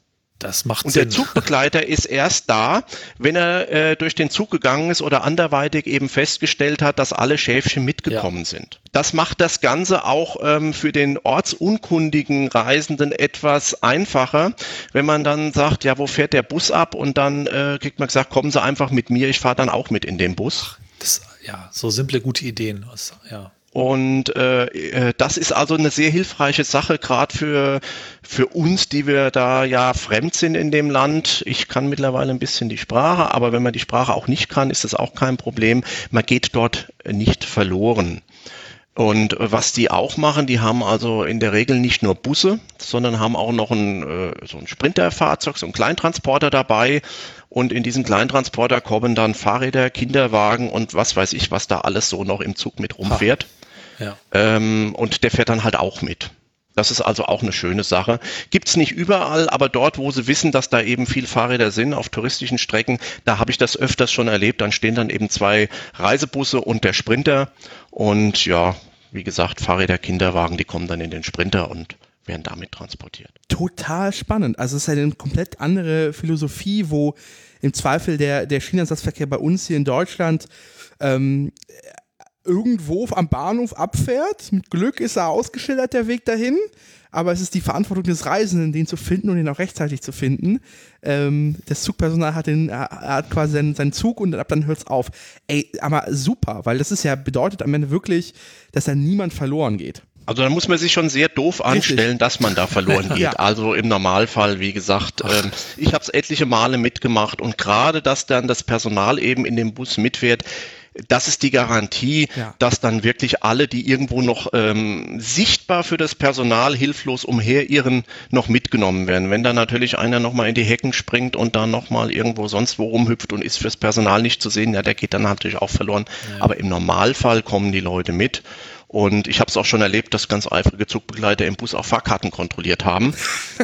Das macht und Sinn. der Zugbegleiter ist erst da, wenn er äh, durch den Zug gegangen ist oder anderweitig eben festgestellt hat, dass alle Schäfchen mitgekommen ja. sind. Das macht das Ganze auch ähm, für den ortsunkundigen Reisenden etwas einfacher, wenn man dann sagt, ja, wo fährt der Bus ab? Und dann äh, kriegt man gesagt, kommen Sie einfach mit mir, ich fahre dann auch mit in den Bus. Das, ja, so simple, gute Ideen. Ja. Und äh, äh, das ist also eine sehr hilfreiche Sache, gerade für, für uns, die wir da ja fremd sind in dem Land. Ich kann mittlerweile ein bisschen die Sprache, aber wenn man die Sprache auch nicht kann, ist das auch kein Problem. Man geht dort nicht verloren. Und was die auch machen, die haben also in der Regel nicht nur Busse, sondern haben auch noch ein, äh, so ein Sprinterfahrzeug, so ein Kleintransporter dabei. Und in diesen Kleintransporter kommen dann Fahrräder, Kinderwagen und was weiß ich, was da alles so noch im Zug mit rumfährt. Ja. Ähm, und der fährt dann halt auch mit. Das ist also auch eine schöne Sache. Gibt's nicht überall, aber dort, wo sie wissen, dass da eben viel Fahrräder sind, auf touristischen Strecken, da habe ich das öfters schon erlebt. Dann stehen dann eben zwei Reisebusse und der Sprinter. Und ja, wie gesagt, Fahrräder, Kinderwagen, die kommen dann in den Sprinter und werden damit transportiert. Total spannend. Also es ist eine komplett andere Philosophie, wo im Zweifel der, der Schienenersatzverkehr bei uns hier in Deutschland ähm, irgendwo am Bahnhof abfährt. Mit Glück ist er ausgeschildert, der Weg dahin. Aber es ist die Verantwortung des Reisenden, den zu finden und ihn auch rechtzeitig zu finden. Ähm, das Zugpersonal hat, den, hat quasi seinen, seinen Zug und ab dann hört es auf. Ey, aber super, weil das ist ja bedeutet am Ende wirklich, dass da niemand verloren geht. Also da muss man sich schon sehr doof anstellen, Richtig. dass man da verloren geht. Ja. Also im Normalfall, wie gesagt, ähm, ich habe es etliche Male mitgemacht und gerade, dass dann das Personal eben in dem Bus mitfährt, das ist die Garantie, ja. dass dann wirklich alle, die irgendwo noch ähm, sichtbar für das Personal hilflos umherirren, noch mitgenommen werden. Wenn dann natürlich einer nochmal in die Hecken springt und dann nochmal irgendwo sonst wo rumhüpft und ist fürs Personal nicht zu sehen, ja, der geht dann natürlich auch verloren. Ja. Aber im Normalfall kommen die Leute mit. Und ich habe es auch schon erlebt, dass ganz eifrige Zugbegleiter im Bus auch Fahrkarten kontrolliert haben.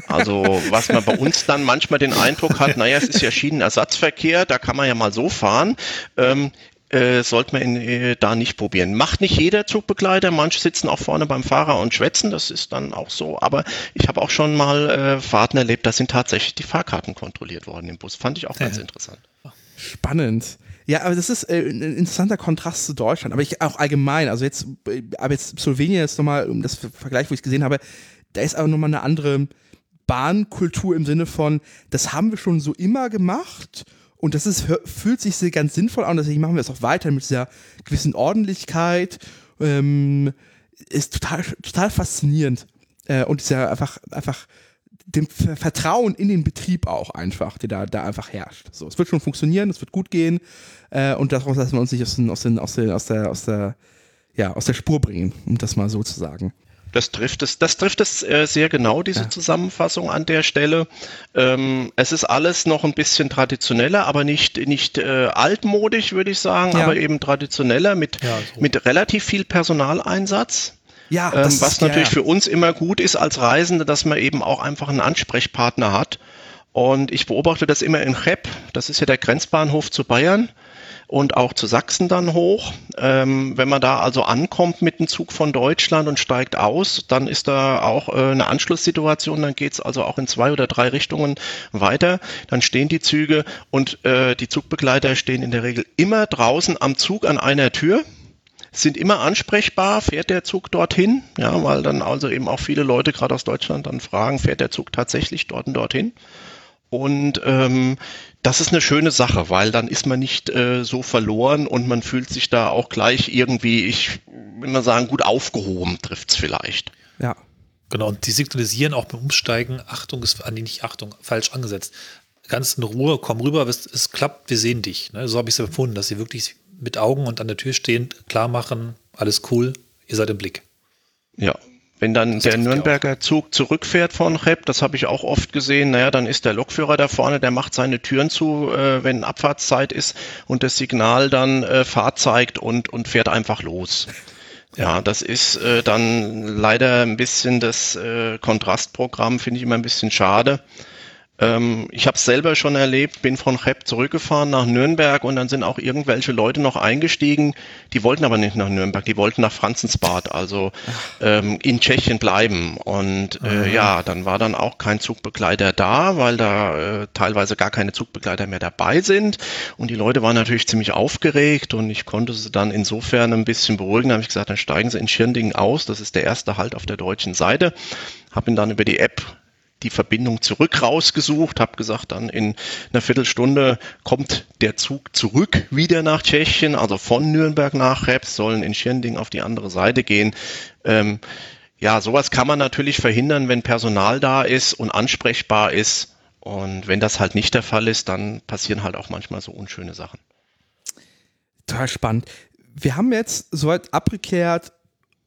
Also was man bei uns dann manchmal den Eindruck hat, naja, es ist ja Schienenersatzverkehr, da kann man ja mal so fahren. Ähm, äh, sollte man äh, da nicht probieren. Macht nicht jeder Zugbegleiter, manche sitzen auch vorne beim Fahrer und schwätzen, das ist dann auch so, aber ich habe auch schon mal äh, Fahrten erlebt, da sind tatsächlich die Fahrkarten kontrolliert worden im Bus. Fand ich auch ganz interessant. Spannend. Ja, aber das ist äh, ein interessanter Kontrast zu Deutschland, aber ich auch allgemein, also jetzt, äh, aber jetzt Slowenien ist nochmal, um das Vergleich, wo ich es gesehen habe, da ist aber nochmal eine andere Bahnkultur im Sinne von, das haben wir schon so immer gemacht und das ist, fühlt sich sehr ganz sinnvoll an, deswegen machen wir es auch weiter mit dieser gewissen Ordentlichkeit. Ähm, ist total, total faszinierend. Äh, und ist ja einfach, einfach dem Vertrauen in den Betrieb auch einfach, der da, da einfach herrscht. So, es wird schon funktionieren, es wird gut gehen äh, und daraus lassen wir uns nicht aus, den, aus, den, aus, den, aus, der, aus, der, ja, aus der Spur bringen, um das mal so zu sagen. Das trifft es, das trifft es äh, sehr genau, diese ja. Zusammenfassung an der Stelle. Ähm, es ist alles noch ein bisschen traditioneller, aber nicht, nicht äh, altmodisch, würde ich sagen, ja. aber eben traditioneller mit, ja, so. mit relativ viel Personaleinsatz. Ja, ähm, was natürlich für uns immer gut ist als Reisende, dass man eben auch einfach einen Ansprechpartner hat. Und ich beobachte das immer in Cheb, das ist ja der Grenzbahnhof zu Bayern und auch zu Sachsen dann hoch. Ähm, wenn man da also ankommt mit dem Zug von Deutschland und steigt aus, dann ist da auch äh, eine Anschlusssituation, dann geht's also auch in zwei oder drei Richtungen weiter. Dann stehen die Züge und äh, die Zugbegleiter stehen in der Regel immer draußen am Zug an einer Tür sind immer ansprechbar, fährt der Zug dorthin, ja, weil dann also eben auch viele Leute gerade aus Deutschland dann fragen, fährt der Zug tatsächlich dort und dorthin? Und ähm, das ist eine schöne Sache, weil dann ist man nicht äh, so verloren und man fühlt sich da auch gleich irgendwie, ich will mal sagen, gut aufgehoben trifft's vielleicht. Ja. Genau, und die signalisieren auch beim Umsteigen, Achtung ist, nee, nicht Achtung, falsch angesetzt. Ganz in Ruhe, komm rüber, es, es klappt, wir sehen dich. Ne? So habe ich es empfunden, dass sie wirklich mit Augen und an der Tür stehen, klar machen, alles cool, ihr seid im Blick. Ja, wenn dann der Nürnberger Zug zurückfährt von Cheb, das habe ich auch oft gesehen, naja, dann ist der Lokführer da vorne, der macht seine Türen zu, äh, wenn Abfahrtszeit ist und das Signal dann äh, Fahrt zeigt und, und fährt einfach los. Ja, ja das ist äh, dann leider ein bisschen das äh, Kontrastprogramm, finde ich immer ein bisschen schade. Ähm, ich habe es selber schon erlebt, bin von Cheb zurückgefahren nach Nürnberg und dann sind auch irgendwelche Leute noch eingestiegen, die wollten aber nicht nach Nürnberg, die wollten nach Franzensbad, also ähm, in Tschechien bleiben. Und äh, ja, dann war dann auch kein Zugbegleiter da, weil da äh, teilweise gar keine Zugbegleiter mehr dabei sind. Und die Leute waren natürlich ziemlich aufgeregt und ich konnte sie dann insofern ein bisschen beruhigen. Da habe ich gesagt, dann steigen sie in Schirndingen aus, das ist der erste Halt auf der deutschen Seite. Habe ihn dann über die App die Verbindung zurück rausgesucht, habe gesagt, dann in einer Viertelstunde kommt der Zug zurück wieder nach Tschechien, also von Nürnberg nach Reps, sollen in Schirnding auf die andere Seite gehen. Ähm, ja, sowas kann man natürlich verhindern, wenn Personal da ist und ansprechbar ist. Und wenn das halt nicht der Fall ist, dann passieren halt auch manchmal so unschöne Sachen. Total spannend. Wir haben jetzt soweit abgeklärt,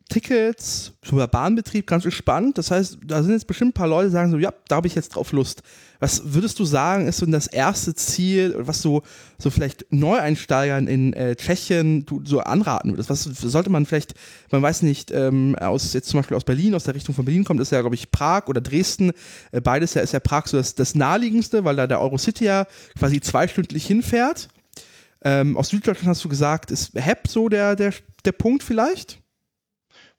Tickets, sogar Bahnbetrieb, ganz spannend. Das heißt, da sind jetzt bestimmt ein paar Leute, die sagen so, ja, da habe ich jetzt drauf Lust. Was würdest du sagen, ist so das erste Ziel, was so, so vielleicht Neueinsteigern in äh, Tschechien du so anraten würdest? Was sollte man vielleicht, man weiß nicht, ähm, aus jetzt zum Beispiel aus Berlin, aus der Richtung von Berlin kommt, ist ja, glaube ich, Prag oder Dresden. Äh, beides ja ist ja Prag so das, das naheliegendste, weil da der Eurocity ja quasi zweistündlich hinfährt. Ähm, aus Süddeutschland hast du gesagt, ist HEP so der, der, der Punkt vielleicht?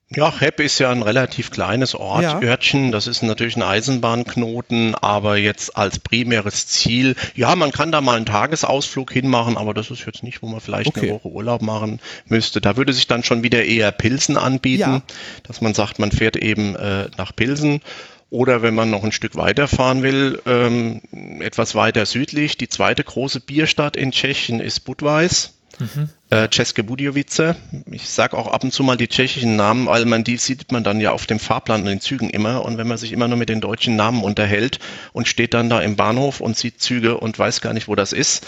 Ja, Hepp ist ja ein relativ kleines Ort, ja. Örtchen. Das ist natürlich ein Eisenbahnknoten, aber jetzt als primäres Ziel, ja, man kann da mal einen Tagesausflug hinmachen, aber das ist jetzt nicht, wo man vielleicht okay. eine Woche Urlaub machen müsste. Da würde sich dann schon wieder eher Pilsen anbieten, ja. dass man sagt, man fährt eben äh, nach Pilsen. Oder wenn man noch ein Stück weiter fahren will, ähm, etwas weiter südlich, die zweite große Bierstadt in Tschechien ist Budweis. Mhm. Äh, Ceske Budjovice. Ich sage auch ab und zu mal die tschechischen Namen, weil man die sieht man dann ja auf dem Fahrplan in den Zügen immer. Und wenn man sich immer nur mit den deutschen Namen unterhält und steht dann da im Bahnhof und sieht Züge und weiß gar nicht, wo das ist,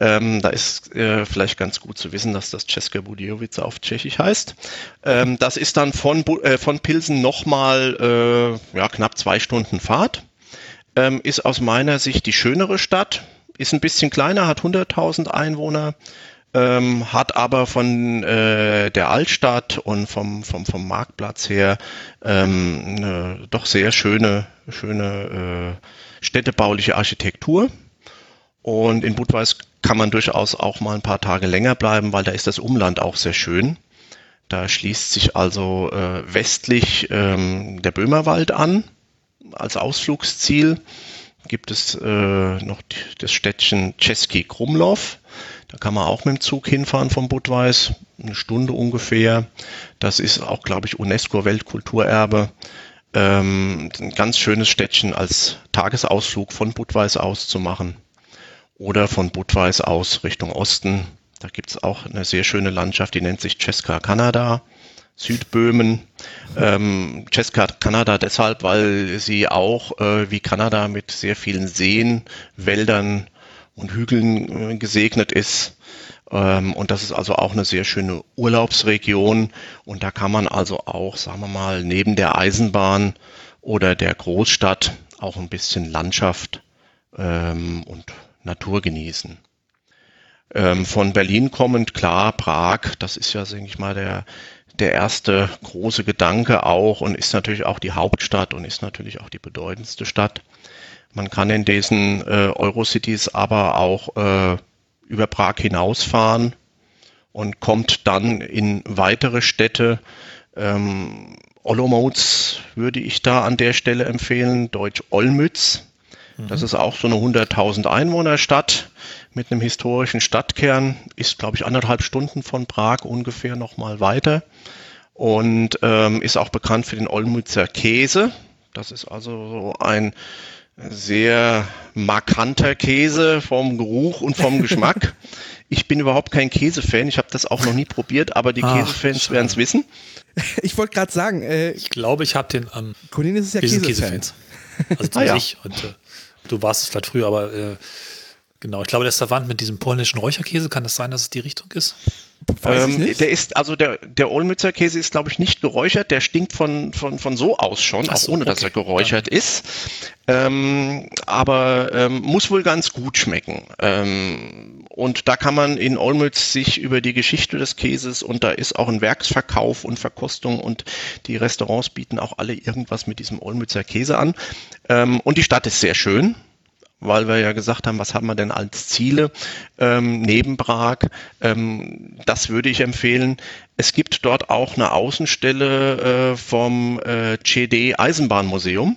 ähm, da ist äh, vielleicht ganz gut zu wissen, dass das Ceske Budjovice auf Tschechisch heißt. Ähm, das ist dann von, äh, von Pilsen nochmal äh, ja, knapp zwei Stunden Fahrt. Ähm, ist aus meiner Sicht die schönere Stadt. Ist ein bisschen kleiner, hat 100.000 Einwohner ähm, hat aber von äh, der Altstadt und vom, vom, vom Marktplatz her ähm, eine doch sehr schöne, schöne äh, städtebauliche Architektur. Und in Budweis kann man durchaus auch mal ein paar Tage länger bleiben, weil da ist das Umland auch sehr schön. Da schließt sich also äh, westlich ähm, der Böhmerwald an als Ausflugsziel. Gibt es äh, noch das Städtchen Czeski Krumlov da kann man auch mit dem Zug hinfahren von Budweis, eine Stunde ungefähr. Das ist auch, glaube ich, UNESCO-Weltkulturerbe. Ähm, ein ganz schönes Städtchen als Tagesausflug von Budweis aus zu machen. Oder von Budweis aus Richtung Osten. Da gibt es auch eine sehr schöne Landschaft, die nennt sich Česká Kanada. Südböhmen. Ähm, Česká Kanada deshalb, weil sie auch äh, wie Kanada mit sehr vielen Seen, Wäldern und Hügeln äh, gesegnet ist. Ähm, und das ist also auch eine sehr schöne Urlaubsregion. Und da kann man also auch, sagen wir mal, neben der Eisenbahn oder der Großstadt auch ein bisschen Landschaft ähm, und Natur genießen. Ähm, von Berlin kommend, klar, Prag, das ist ja, denke ich mal, der, der erste große Gedanke auch und ist natürlich auch die Hauptstadt und ist natürlich auch die bedeutendste Stadt. Man kann in diesen äh, Eurocities aber auch äh, über Prag hinausfahren und kommt dann in weitere Städte. Ähm, Olomouc würde ich da an der Stelle empfehlen, Deutsch Olmütz. Mhm. Das ist auch so eine 100.000 Einwohnerstadt mit einem historischen Stadtkern, ist glaube ich anderthalb Stunden von Prag ungefähr nochmal weiter und ähm, ist auch bekannt für den Olmützer Käse. Das ist also so ein sehr markanter Käse vom Geruch und vom Geschmack. Ich bin überhaupt kein Käsefan, ich habe das auch noch nie probiert, aber die Ach, Käsefans werden es wissen. Ich wollte gerade sagen, äh, ich glaube, ich habe den am ähm, Cornelius ist ja Käsefan. Käsefans. Also ah, ja. ich und äh, du warst es vielleicht früher, aber äh, genau, ich glaube, der ist verwandt mit diesem polnischen Räucherkäse. Kann das sein, dass es die Richtung ist? Ähm, der ist, also der, der Olmützer Käse ist, glaube ich, nicht geräuchert. Der stinkt von, von, von so aus schon, so, auch ohne, okay. dass er geräuchert ja. ist. Ähm, aber ähm, muss wohl ganz gut schmecken. Ähm, und da kann man in Olmütz sich über die Geschichte des Käses und da ist auch ein Werksverkauf und Verkostung und die Restaurants bieten auch alle irgendwas mit diesem Olmützer Käse an. Ähm, und die Stadt ist sehr schön weil wir ja gesagt haben, was haben wir denn als Ziele ähm, neben Prag. Ähm, das würde ich empfehlen. Es gibt dort auch eine Außenstelle äh, vom äh, CD Eisenbahnmuseum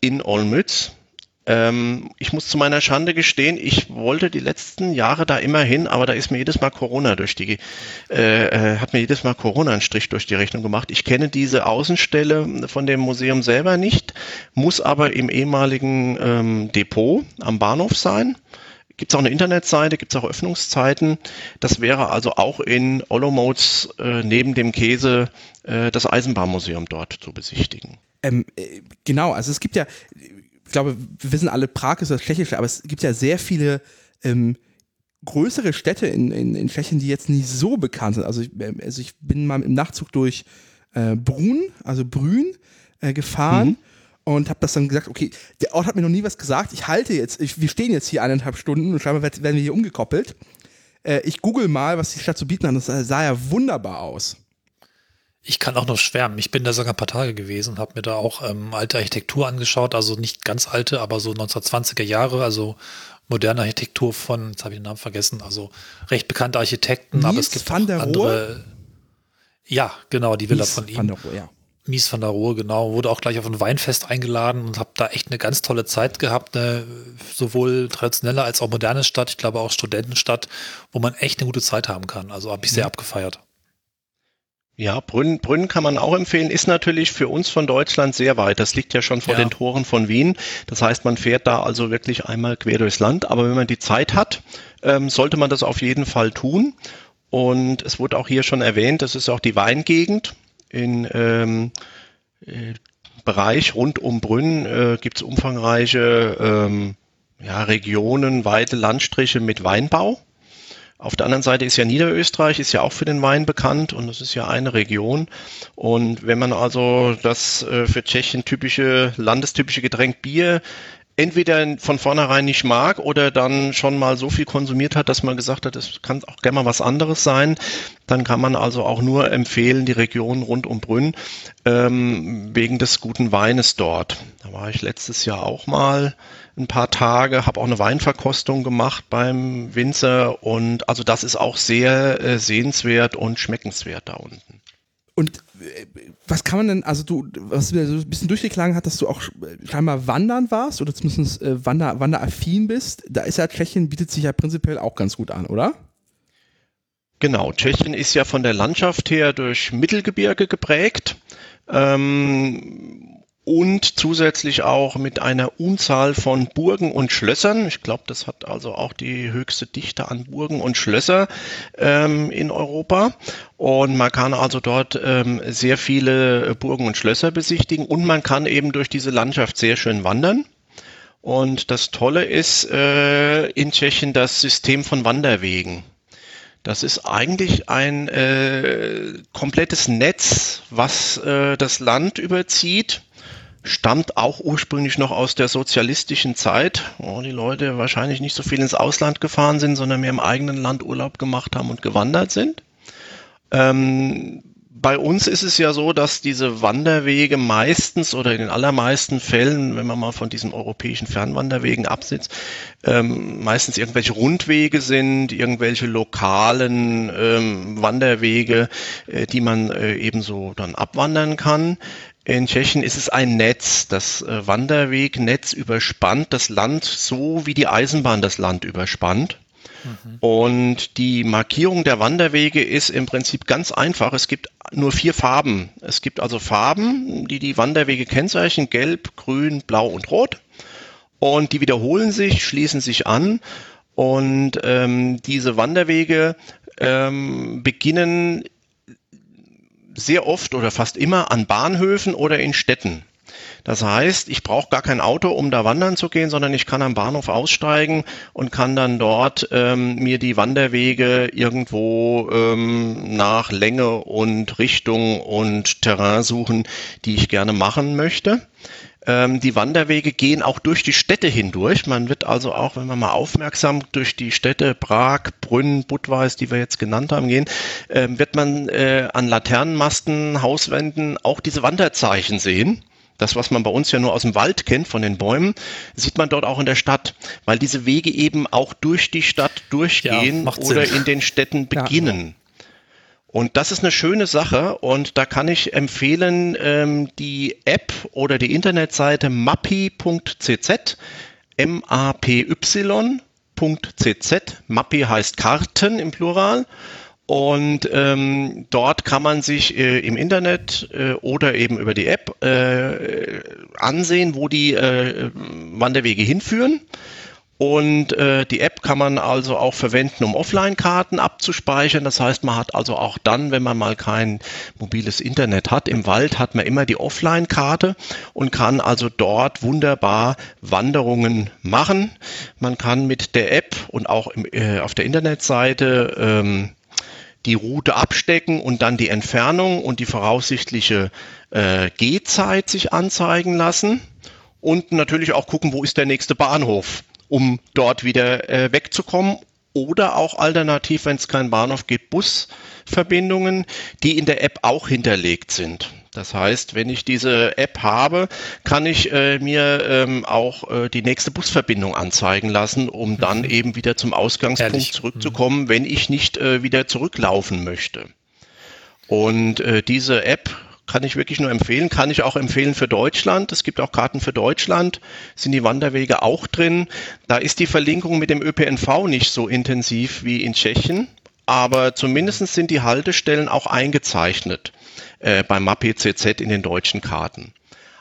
in Olmütz. Ähm, ich muss zu meiner Schande gestehen, ich wollte die letzten Jahre da immer hin, aber da ist mir jedes Mal Corona durch die, äh, äh, hat mir jedes Mal Corona einen Strich durch die Rechnung gemacht. Ich kenne diese Außenstelle von dem Museum selber nicht, muss aber im ehemaligen ähm, Depot am Bahnhof sein. Gibt es auch eine Internetseite, gibt es auch Öffnungszeiten. Das wäre also auch in Olomouc äh, neben dem Käse äh, das Eisenbahnmuseum dort zu besichtigen. Ähm, äh, genau, also es gibt ja, ich glaube, wir wissen alle, Prag ist das Tschechische, aber es gibt ja sehr viele ähm, größere Städte in, in, in Tschechien, die jetzt nicht so bekannt sind. Also ich, also ich bin mal im Nachzug durch äh, Brunn, also Brünn, äh, gefahren. Mhm und habe das dann gesagt, okay, der Ort hat mir noch nie was gesagt. Ich halte jetzt, ich, wir stehen jetzt hier eineinhalb Stunden und scheinbar werden wir hier umgekoppelt. Äh, ich google mal, was die Stadt zu bieten hat. Das sah ja wunderbar aus. Ich kann auch noch schwärmen. Ich bin da sogar ein paar Tage gewesen habe mir da auch ähm, alte Architektur angeschaut. Also nicht ganz alte, aber so 1920er Jahre. Also moderne Architektur von, jetzt habe ich den Namen vergessen, also recht bekannte Architekten. Nils aber es gibt van der andere. Ja, genau, die Villa Mies von ihm. Van der Rohe, ja. Mies van der Rohe, genau. Wurde auch gleich auf ein Weinfest eingeladen und habe da echt eine ganz tolle Zeit gehabt. Eine, sowohl traditionelle als auch moderne Stadt, ich glaube auch Studentenstadt, wo man echt eine gute Zeit haben kann. Also habe ich sehr Mhm. abgefeiert. Ja, Brünn, Brünn kann man auch empfehlen, ist natürlich für uns von Deutschland sehr weit. Das liegt ja schon vor Ja. den Toren von Wien. Das heißt, man fährt da also wirklich einmal quer durchs Land. Aber wenn man die Zeit hat, ähm, sollte man das auf jeden Fall tun. Und es wurde auch hier schon erwähnt, das ist auch die Weingegend in ähm, äh, Bereich rund um Brünn äh, gibt es umfangreiche ähm, ja, Regionen, weite Landstriche mit Weinbau. Auf der anderen Seite ist ja Niederösterreich, ist ja auch für den Wein bekannt und das ist ja eine Region. Und wenn man also das äh, für Tschechien typische, landestypische Getränk Bier entweder von vornherein nicht mag oder dann schon mal so viel konsumiert hat, dass man gesagt hat, es kann auch gerne mal was anderes sein, dann kann man also auch nur empfehlen, die Region rund um Brünn ähm, wegen des guten Weines dort. Da war ich letztes Jahr auch mal ein paar Tage, habe auch eine Weinverkostung gemacht beim Winzer und also das ist auch sehr äh, sehenswert und schmeckenswert da unten. Und äh, was kann man denn, also du, was mir so ein bisschen durchgeklagen hat, dass du auch scheinbar wandern warst oder zumindest äh, wander, wanderaffin bist, da ist ja Tschechien, bietet sich ja prinzipiell auch ganz gut an, oder? Genau, Tschechien ist ja von der Landschaft her durch Mittelgebirge geprägt ähm, und zusätzlich auch mit einer Unzahl von Burgen und Schlössern. Ich glaube, das hat also auch die höchste Dichte an Burgen und Schlösser ähm, in Europa. Und man kann also dort ähm, sehr viele Burgen und Schlösser besichtigen und man kann eben durch diese Landschaft sehr schön wandern. Und das Tolle ist äh, in Tschechien das System von Wanderwegen. Das ist eigentlich ein äh, komplettes Netz, was äh, das Land überzieht. Stammt auch ursprünglich noch aus der sozialistischen Zeit, wo die Leute wahrscheinlich nicht so viel ins Ausland gefahren sind, sondern mehr im eigenen Land Urlaub gemacht haben und gewandert sind. Ähm, bei uns ist es ja so, dass diese Wanderwege meistens oder in den allermeisten Fällen, wenn man mal von diesen europäischen Fernwanderwegen absitzt, ähm, meistens irgendwelche Rundwege sind, irgendwelche lokalen ähm, Wanderwege, äh, die man äh, ebenso dann abwandern kann. In Tschechien ist es ein Netz. Das äh, Wanderwegnetz überspannt das Land so, wie die Eisenbahn das Land überspannt. Und die Markierung der Wanderwege ist im Prinzip ganz einfach. Es gibt nur vier Farben. Es gibt also Farben, die die Wanderwege kennzeichnen. Gelb, Grün, Blau und Rot. Und die wiederholen sich, schließen sich an. Und ähm, diese Wanderwege ähm, beginnen sehr oft oder fast immer an Bahnhöfen oder in Städten. Das heißt, ich brauche gar kein Auto, um da wandern zu gehen, sondern ich kann am Bahnhof aussteigen und kann dann dort ähm, mir die Wanderwege irgendwo ähm, nach Länge und Richtung und Terrain suchen, die ich gerne machen möchte. Ähm, die Wanderwege gehen auch durch die Städte hindurch. Man wird also auch, wenn man mal aufmerksam durch die Städte Prag, Brünn, Budweis, die wir jetzt genannt haben, gehen, ähm, wird man äh, an Laternenmasten, Hauswänden auch diese Wanderzeichen sehen. Das, was man bei uns ja nur aus dem Wald kennt, von den Bäumen, sieht man dort auch in der Stadt, weil diese Wege eben auch durch die Stadt durchgehen macht oder Sinn. in den Städten beginnen. Und das ist eine schöne Sache und da kann ich empfehlen, ähm, die App oder die Internetseite mappi.cz, M-A-P-Y.cz, Mappi heißt Karten im Plural. Und ähm, dort kann man sich äh, im Internet äh, oder eben über die App äh, ansehen, wo die äh, Wanderwege hinführen. Und äh, die App kann man also auch verwenden, um Offline-Karten abzuspeichern. Das heißt, man hat also auch dann, wenn man mal kein mobiles Internet hat, im Wald hat man immer die Offline-Karte und kann also dort wunderbar Wanderungen machen. Man kann mit der App und auch im, äh, auf der Internetseite ähm, die Route abstecken und dann die Entfernung und die voraussichtliche äh, Gehzeit sich anzeigen lassen und natürlich auch gucken, wo ist der nächste Bahnhof um dort wieder äh, wegzukommen. Oder auch alternativ, wenn es keinen Bahnhof gibt, Busverbindungen, die in der App auch hinterlegt sind. Das heißt, wenn ich diese App habe, kann ich äh, mir ähm, auch äh, die nächste Busverbindung anzeigen lassen, um mhm. dann eben wieder zum Ausgangspunkt Ehrlich? zurückzukommen, mhm. wenn ich nicht äh, wieder zurücklaufen möchte. Und äh, diese App kann ich wirklich nur empfehlen. Kann ich auch empfehlen für Deutschland. Es gibt auch Karten für Deutschland. Sind die Wanderwege auch drin. Da ist die Verlinkung mit dem ÖPNV nicht so intensiv wie in Tschechien. Aber zumindest sind die Haltestellen auch eingezeichnet äh, beim MAP-CZ in den deutschen Karten.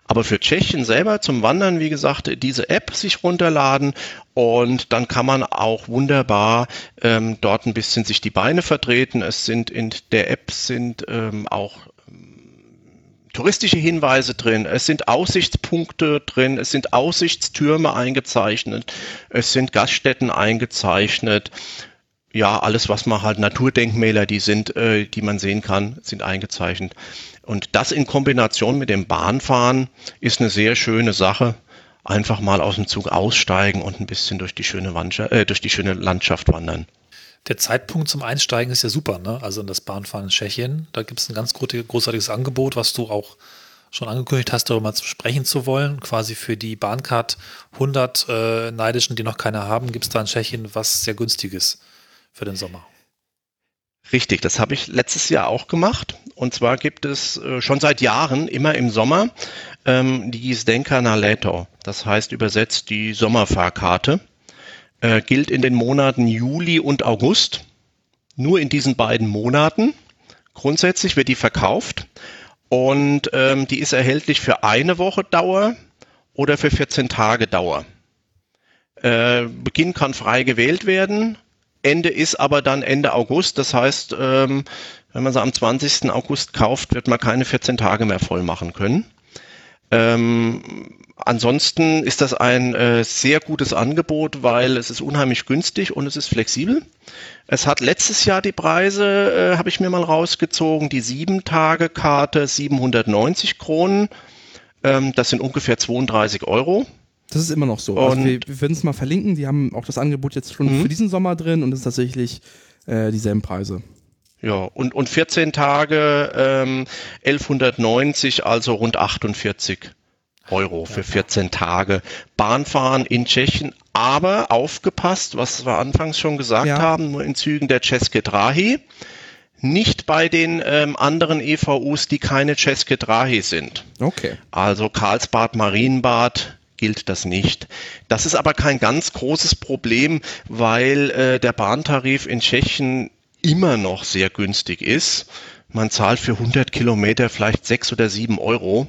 Aber für Tschechien selber zum Wandern, wie gesagt, diese App sich runterladen und dann kann man auch wunderbar ähm, dort ein bisschen sich die Beine vertreten. Es sind in der App sind ähm, auch touristische Hinweise drin, es sind Aussichtspunkte drin, es sind Aussichtstürme eingezeichnet, es sind Gaststätten eingezeichnet. Ja, alles, was man halt Naturdenkmäler, die sind, äh, die man sehen kann, sind eingezeichnet. Und das in Kombination mit dem Bahnfahren ist eine sehr schöne Sache. Einfach mal aus dem Zug aussteigen und ein bisschen durch die schöne, Wandschaft, äh, durch die schöne Landschaft wandern der Zeitpunkt zum Einsteigen ist ja super, ne? Also in das Bahnfahren in Tschechien. Da gibt es ein ganz großartiges Angebot, was du auch schon angekündigt hast, darüber mal zu sprechen zu wollen. Quasi für die Bahncard 100 äh, Neidischen, die noch keine haben, gibt es da in Tschechien was sehr günstiges für den Sommer. Richtig, das habe ich letztes Jahr auch gemacht. Und zwar gibt es äh, schon seit Jahren immer im Sommer ähm, die Zdenka na Leto. Das heißt übersetzt die Sommerfahrkarte äh, gilt in den Monaten Juli und August. Nur in diesen beiden Monaten. Grundsätzlich wird die verkauft und ähm, die ist erhältlich für eine Woche Dauer oder für 14 Tage Dauer. Äh, Beginn kann frei gewählt werden. Ende ist aber dann Ende August. Das heißt, ähm, wenn man sie am 20. August kauft, wird man keine 14 Tage mehr voll machen können. Ähm, ansonsten ist das ein äh, sehr gutes Angebot, weil es ist unheimlich günstig und es ist flexibel. Es hat letztes Jahr die Preise, äh, habe ich mir mal rausgezogen, die 7-Tage-Karte 790 Kronen. Ähm, das sind ungefähr 32 Euro. Das ist immer noch so. Also wir, wir werden es mal verlinken. Die haben auch das Angebot jetzt schon mhm. für diesen Sommer drin und es ist tatsächlich äh, dieselben Preise. Ja, und, und 14 Tage ähm, 1190, also rund 48 Euro für 14 Tage Bahnfahren in Tschechien, aber aufgepasst, was wir anfangs schon gesagt ja. haben, nur in Zügen der České Drahy, nicht bei den ähm, anderen EVUs, die keine České Drahy sind. Okay. Also Karlsbad, Marienbad gilt das nicht. Das ist aber kein ganz großes Problem, weil äh, der Bahntarif in Tschechien immer noch sehr günstig ist. Man zahlt für 100 Kilometer vielleicht sechs oder sieben Euro.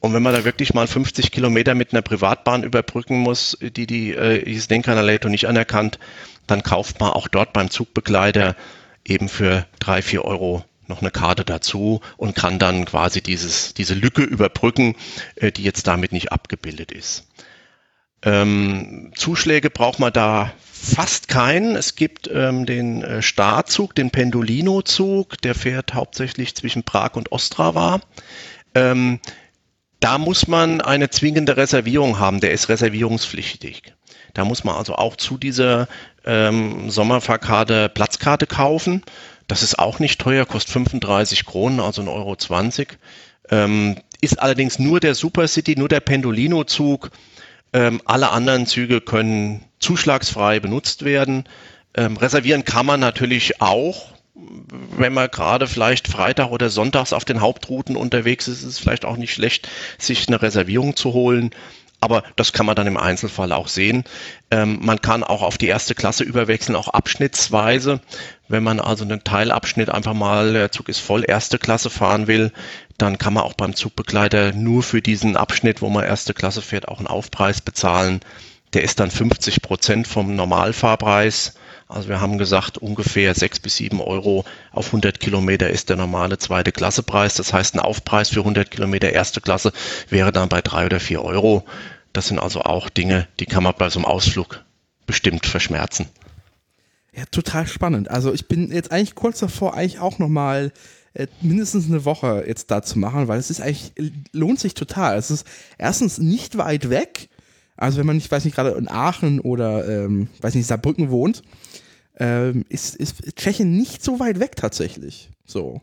Und wenn man da wirklich mal 50 Kilometer mit einer Privatbahn überbrücken muss, die die äh, Isdenkanaleto nicht anerkannt, dann kauft man auch dort beim Zugbegleiter eben für drei, vier Euro noch eine Karte dazu und kann dann quasi dieses, diese Lücke überbrücken, äh, die jetzt damit nicht abgebildet ist. Ähm, Zuschläge braucht man da fast keinen. Es gibt ähm, den äh, Starzug, den Pendolino-Zug, der fährt hauptsächlich zwischen Prag und Ostrava. Ähm, da muss man eine zwingende Reservierung haben, der ist reservierungspflichtig. Da muss man also auch zu dieser ähm, Sommerfahrkarte Platzkarte kaufen. Das ist auch nicht teuer, kostet 35 Kronen, also 1,20 Euro. 20. Ähm, ist allerdings nur der Supercity, nur der Pendolino-Zug. Ähm, alle anderen Züge können zuschlagsfrei benutzt werden. Ähm, reservieren kann man natürlich auch, wenn man gerade vielleicht Freitag oder Sonntags auf den Hauptrouten unterwegs ist, ist es vielleicht auch nicht schlecht, sich eine Reservierung zu holen. Aber das kann man dann im Einzelfall auch sehen. Ähm, man kann auch auf die erste Klasse überwechseln, auch abschnittsweise. Wenn man also einen Teilabschnitt einfach mal, der Zug ist voll erste Klasse fahren will, dann kann man auch beim Zugbegleiter nur für diesen Abschnitt, wo man erste Klasse fährt, auch einen Aufpreis bezahlen der ist dann 50 Prozent vom Normalfahrpreis. Also wir haben gesagt, ungefähr sechs bis sieben Euro auf 100 Kilometer ist der normale zweite Klassepreis. Das heißt, ein Aufpreis für 100 Kilometer erste Klasse wäre dann bei drei oder vier Euro. Das sind also auch Dinge, die kann man bei so einem Ausflug bestimmt verschmerzen. Ja, total spannend. Also ich bin jetzt eigentlich kurz davor, eigentlich auch nochmal äh, mindestens eine Woche jetzt da zu machen, weil es ist eigentlich, lohnt sich total. Es ist erstens nicht weit weg. Also wenn man nicht, weiß nicht, gerade in Aachen oder, ähm, weiß nicht, Saarbrücken wohnt, ähm, ist, ist Tschechien nicht so weit weg tatsächlich. So.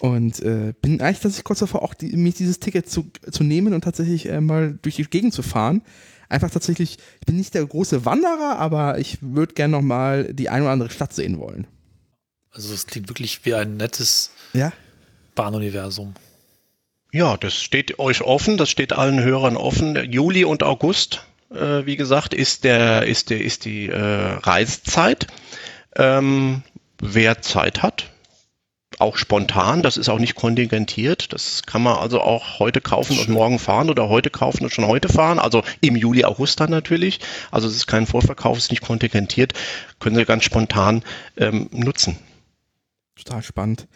Und äh, bin eigentlich tatsächlich kurz davor, auch die, mich dieses Ticket zu, zu nehmen und tatsächlich äh, mal durch die Gegend zu fahren. Einfach tatsächlich, ich bin nicht der große Wanderer, aber ich würde gerne nochmal die eine oder andere Stadt sehen wollen. Also es klingt wirklich wie ein nettes ja? Bahnuniversum. Ja, das steht euch offen, das steht allen Hörern offen. Juli und August, äh, wie gesagt, ist der, ist der, ist die äh, Reisezeit. Ähm, wer Zeit hat, auch spontan, das ist auch nicht kontingentiert. Das kann man also auch heute kaufen und morgen fahren oder heute kaufen und schon heute fahren. Also im Juli, August dann natürlich. Also es ist kein Vorverkauf, es ist nicht kontingentiert. Können Sie ganz spontan ähm, nutzen. Total spannend.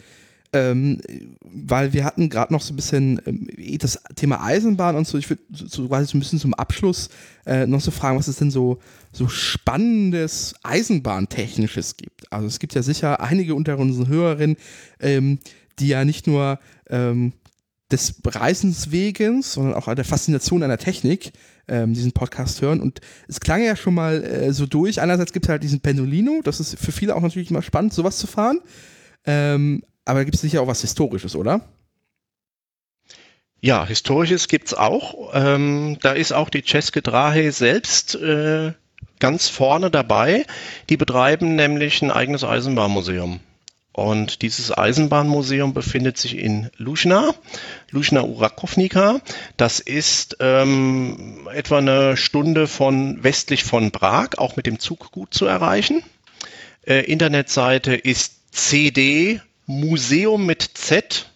Ähm, weil wir hatten gerade noch so ein bisschen ähm, das Thema Eisenbahn und so. Ich würde so quasi so ein bisschen zum Abschluss äh, noch so fragen, was es denn so, so spannendes Eisenbahntechnisches gibt. Also es gibt ja sicher einige unter unseren Hörerinnen, ähm, die ja nicht nur ähm, des Reisenswegens, sondern auch der Faszination einer Technik ähm, diesen Podcast hören. Und es klang ja schon mal äh, so durch. Einerseits gibt es halt diesen Pendolino, das ist für viele auch natürlich immer spannend, sowas zu fahren. Ähm, aber da gibt es sicher auch was Historisches, oder? Ja, Historisches gibt es auch. Ähm, da ist auch die Ceske Drahe selbst äh, ganz vorne dabei. Die betreiben nämlich ein eigenes Eisenbahnmuseum. Und dieses Eisenbahnmuseum befindet sich in Luschna, Luschna Urakovnica. Das ist ähm, etwa eine Stunde von westlich von Prag, auch mit dem Zug gut zu erreichen. Äh, Internetseite ist cd Museum mit Z.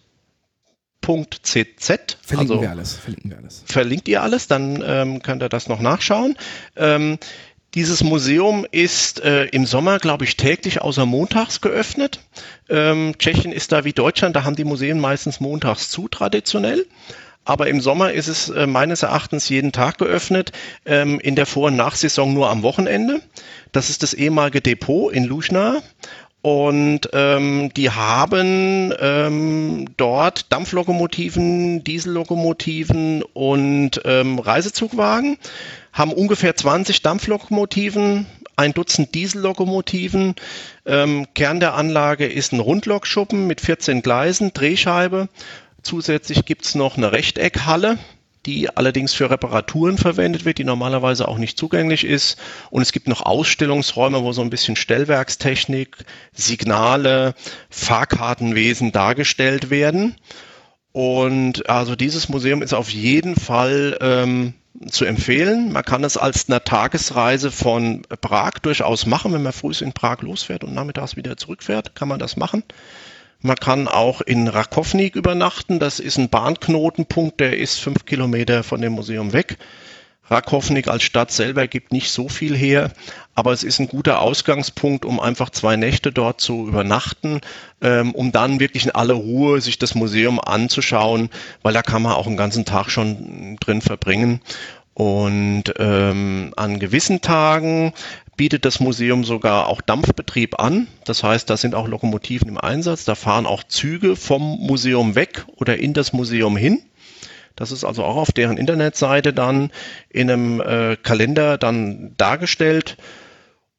.cz. Verlinken also, wir alles. Verlinken wir alles. Verlinkt ihr alles, dann ähm, könnt ihr das noch nachschauen. Ähm, dieses Museum ist äh, im Sommer, glaube ich, täglich außer montags geöffnet. Ähm, Tschechien ist da wie Deutschland, da haben die Museen meistens montags zu, traditionell. Aber im Sommer ist es äh, meines Erachtens jeden Tag geöffnet, ähm, in der Vor- und Nachsaison nur am Wochenende. Das ist das ehemalige Depot in Luschna und ähm, die haben ähm, dort Dampflokomotiven, Diesellokomotiven und ähm, Reisezugwagen, haben ungefähr 20 Dampflokomotiven, ein Dutzend Diesellokomotiven. Ähm, Kern der Anlage ist ein Rundlokschuppen mit 14 Gleisen, Drehscheibe. Zusätzlich gibt's noch eine Rechteckhalle die allerdings für Reparaturen verwendet wird, die normalerweise auch nicht zugänglich ist. Und es gibt noch Ausstellungsräume, wo so ein bisschen Stellwerkstechnik, Signale, Fahrkartenwesen dargestellt werden. Und also dieses Museum ist auf jeden Fall ähm, zu empfehlen. Man kann es als eine Tagesreise von Prag durchaus machen, wenn man früh in Prag losfährt und nachmittags wieder zurückfährt, kann man das machen. Man kann auch in Rakovnik übernachten. Das ist ein Bahnknotenpunkt, der ist fünf Kilometer von dem Museum weg. Rakovnik als Stadt selber gibt nicht so viel her, aber es ist ein guter Ausgangspunkt, um einfach zwei Nächte dort zu übernachten, ähm, um dann wirklich in aller Ruhe sich das Museum anzuschauen, weil da kann man auch einen ganzen Tag schon drin verbringen. Und ähm, an gewissen Tagen bietet das Museum sogar auch Dampfbetrieb an. Das heißt, da sind auch Lokomotiven im Einsatz. Da fahren auch Züge vom Museum weg oder in das Museum hin. Das ist also auch auf deren Internetseite dann in einem äh, Kalender dann dargestellt.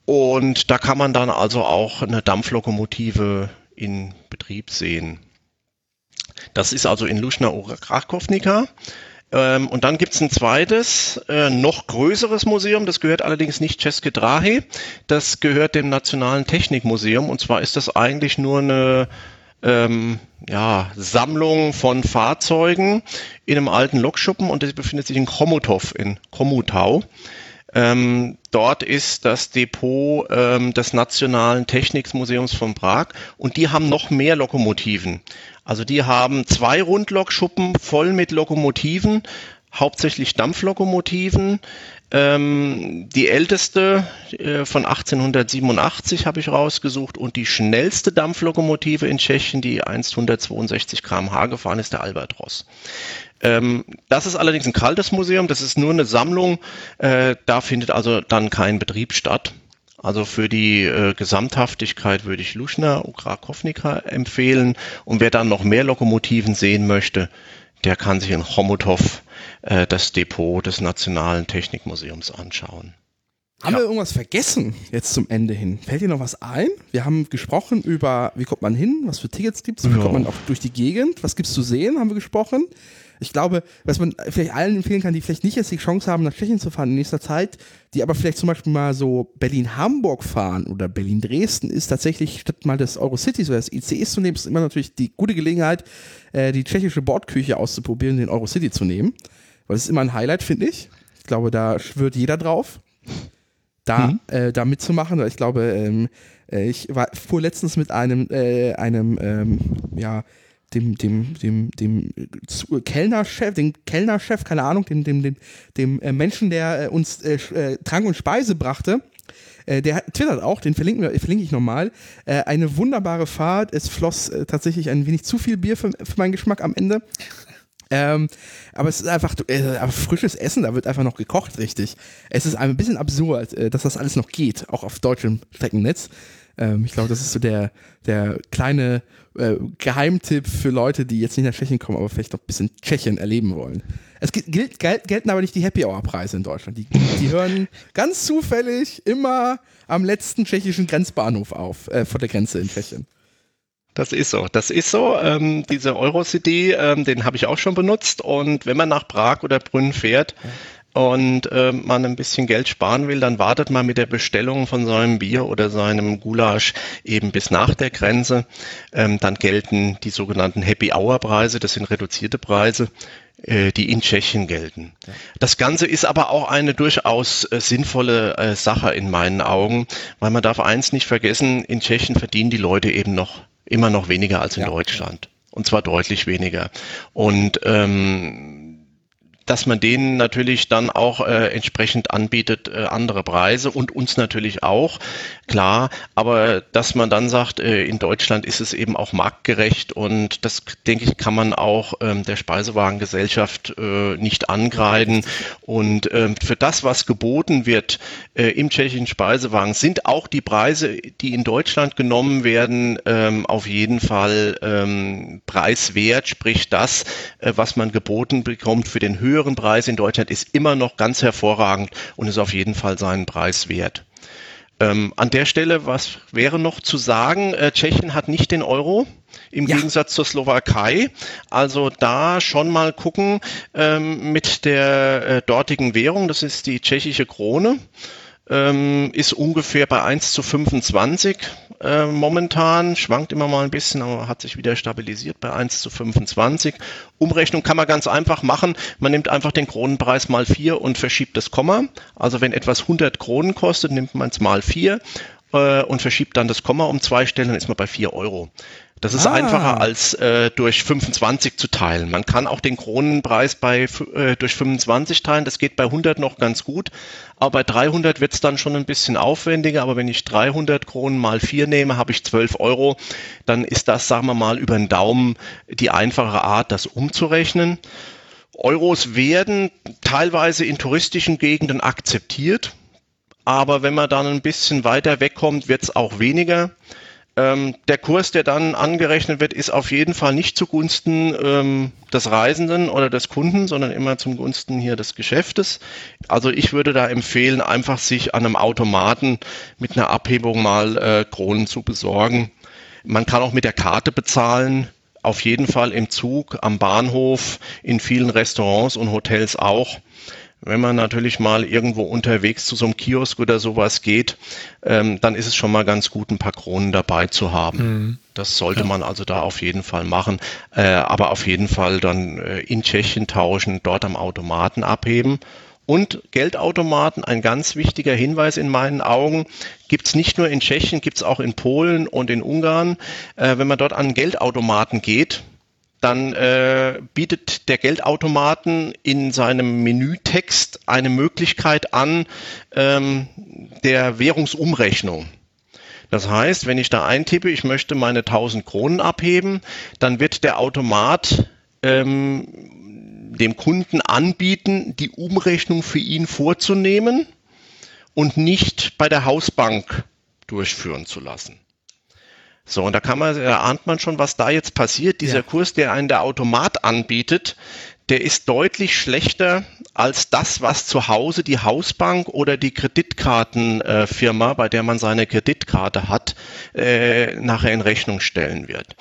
Und da kann man dann also auch eine Dampflokomotive in Betrieb sehen. Das ist also in Luschna Krakovnica. Ähm, und dann gibt's ein zweites, äh, noch größeres Museum, das gehört allerdings nicht České Drahy, das gehört dem Nationalen Technikmuseum und zwar ist das eigentlich nur eine ähm, ja, Sammlung von Fahrzeugen in einem alten Lokschuppen und das befindet sich in Chomutov in Komutau. Ähm, dort ist das Depot ähm, des Nationalen Technikmuseums von Prag und die haben noch mehr Lokomotiven. Also die haben zwei Rundlokschuppen voll mit Lokomotiven, hauptsächlich Dampflokomotiven. Ähm, die älteste äh, von 1887 habe ich rausgesucht und die schnellste Dampflokomotive in Tschechien, die einst 162 km/h gefahren ist, der Albatros. Ähm, das ist allerdings ein kaltes Museum, das ist nur eine Sammlung, äh, da findet also dann kein Betrieb statt. Also für die äh, Gesamthaftigkeit würde ich Luschner und Krakownika empfehlen. Und wer dann noch mehr Lokomotiven sehen möchte, der kann sich in Chomutov äh, das Depot des Nationalen Technikmuseums anschauen. Haben ja. wir irgendwas vergessen jetzt zum Ende hin? Fällt dir noch was ein? Wir haben gesprochen über, wie kommt man hin, was für Tickets gibt es, wie ja. kommt man auch durch die Gegend, was gibt es zu sehen, haben wir gesprochen. Ich glaube, was man vielleicht allen empfehlen kann, die vielleicht nicht jetzt die Chance haben, nach Tschechien zu fahren in nächster Zeit, die aber vielleicht zum Beispiel mal so Berlin-Hamburg fahren oder Berlin-Dresden, ist tatsächlich statt mal das Eurocity, so das ICE zu nehmen, ist immer natürlich die gute Gelegenheit, äh, die tschechische Bordküche auszuprobieren, den Eurocity zu nehmen. Weil das ist immer ein Highlight, finde ich. Ich glaube, da schwört jeder drauf, da, mhm. äh, da mitzumachen. Ich glaube, ähm, äh, ich war, fuhr letztens mit einem, äh, einem ähm, ja, dem, dem, dem, dem äh, Kellnerchef, dem Kellnerchef, keine Ahnung, dem, dem, dem, dem äh, Menschen, der äh, uns äh, äh, Trank und Speise brachte, äh, der twittert auch, den verlinke, verlinke ich nochmal. Äh, eine wunderbare Fahrt. Es floss äh, tatsächlich ein wenig zu viel Bier für, für meinen Geschmack am Ende. Ähm, aber es ist einfach äh, frisches Essen, da wird einfach noch gekocht, richtig. Es ist ein bisschen absurd, äh, dass das alles noch geht, auch auf deutschem Streckennetz. Ähm, ich glaube, das ist so der, der kleine äh, Geheimtipp für Leute, die jetzt nicht nach Tschechien kommen, aber vielleicht noch ein bisschen Tschechien erleben wollen. Es gilt, gelten aber nicht die Happy Hour Preise in Deutschland. Die, die hören ganz zufällig immer am letzten tschechischen Grenzbahnhof auf, äh, vor der Grenze in Tschechien. Das ist so, das ist so. Ähm, diese Euro-CD, ähm, den habe ich auch schon benutzt. Und wenn man nach Prag oder Brünn fährt, ja und äh, man ein bisschen Geld sparen will, dann wartet man mit der Bestellung von seinem Bier oder seinem Gulasch eben bis nach der Grenze. Ähm, dann gelten die sogenannten Happy Hour Preise, das sind reduzierte Preise äh, die in Tschechien gelten. Das Ganze ist aber auch eine durchaus äh, sinnvolle äh, Sache in meinen Augen, weil man darf eins nicht vergessen, in Tschechien verdienen die Leute eben noch immer noch weniger als in ja. Deutschland. Und zwar deutlich weniger. Und ähm, dass man denen natürlich dann auch äh, entsprechend anbietet, äh, andere Preise und uns natürlich auch, klar, aber dass man dann sagt, äh, in Deutschland ist es eben auch marktgerecht und das, denke ich, kann man auch ähm, der Speisewagengesellschaft äh, nicht angreifen. Und ähm, für das, was geboten wird äh, im tschechischen Speisewagen, sind auch die Preise, die in Deutschland genommen werden, ähm, auf jeden Fall ähm, preiswert, sprich das, äh, was man geboten bekommt für den höheren höheren Preis in Deutschland ist immer noch ganz hervorragend und ist auf jeden Fall seinen Preis wert. Ähm, an der Stelle, was wäre noch zu sagen? Äh, Tschechien hat nicht den Euro im ja. Gegensatz zur Slowakei. Also da schon mal gucken ähm, mit der äh, dortigen Währung, das ist die tschechische Krone ähm, ist ungefähr bei 1 zu 25 äh, momentan, schwankt immer mal ein bisschen, aber hat sich wieder stabilisiert bei 1 zu 25. Umrechnung kann man ganz einfach machen. Man nimmt einfach den Kronenpreis mal 4 und verschiebt das Komma. Also wenn etwas 100 Kronen kostet, nimmt man es mal 4 äh, und verschiebt dann das Komma um zwei Stellen, dann ist man bei 4 Euro. Das ist ah. einfacher als äh, durch 25 zu teilen. Man kann auch den Kronenpreis bei, äh, durch 25 teilen. Das geht bei 100 noch ganz gut. Aber bei 300 wird es dann schon ein bisschen aufwendiger. Aber wenn ich 300 Kronen mal 4 nehme, habe ich 12 Euro. Dann ist das, sagen wir mal, über den Daumen die einfache Art, das umzurechnen. Euros werden teilweise in touristischen Gegenden akzeptiert. Aber wenn man dann ein bisschen weiter wegkommt, wird es auch weniger. Ähm, der Kurs, der dann angerechnet wird, ist auf jeden Fall nicht zugunsten ähm, des Reisenden oder des Kunden, sondern immer zum Gunsten hier des Geschäftes. Also ich würde da empfehlen, einfach sich an einem Automaten mit einer Abhebung mal äh, Kronen zu besorgen. Man kann auch mit der Karte bezahlen. Auf jeden Fall im Zug, am Bahnhof, in vielen Restaurants und Hotels auch. Wenn man natürlich mal irgendwo unterwegs zu so einem Kiosk oder sowas geht, ähm, dann ist es schon mal ganz gut, ein paar Kronen dabei zu haben. Mhm. Das sollte ja. man also da auf jeden Fall machen, äh, aber auf jeden Fall dann äh, in Tschechien tauschen, dort am Automaten abheben. Und Geldautomaten, ein ganz wichtiger Hinweis in meinen Augen, gibt's nicht nur in Tschechien, gibt's auch in Polen und in Ungarn. Äh, wenn man dort an Geldautomaten geht, dann äh, bietet der Geldautomaten in seinem Menütext eine Möglichkeit an ähm, der Währungsumrechnung. Das heißt, wenn ich da eintippe, ich möchte meine 1000 Kronen abheben, dann wird der Automat ähm, dem Kunden anbieten, die Umrechnung für ihn vorzunehmen und nicht bei der Hausbank durchführen zu lassen. So, und da kann man, da ahnt man schon, was da jetzt passiert. Dieser ja. Kurs, der einen der Automat anbietet, der ist deutlich schlechter als das, was zu Hause die Hausbank oder die Kreditkartenfirma, äh, bei der man seine Kreditkarte hat, äh, nachher in Rechnung stellen wird.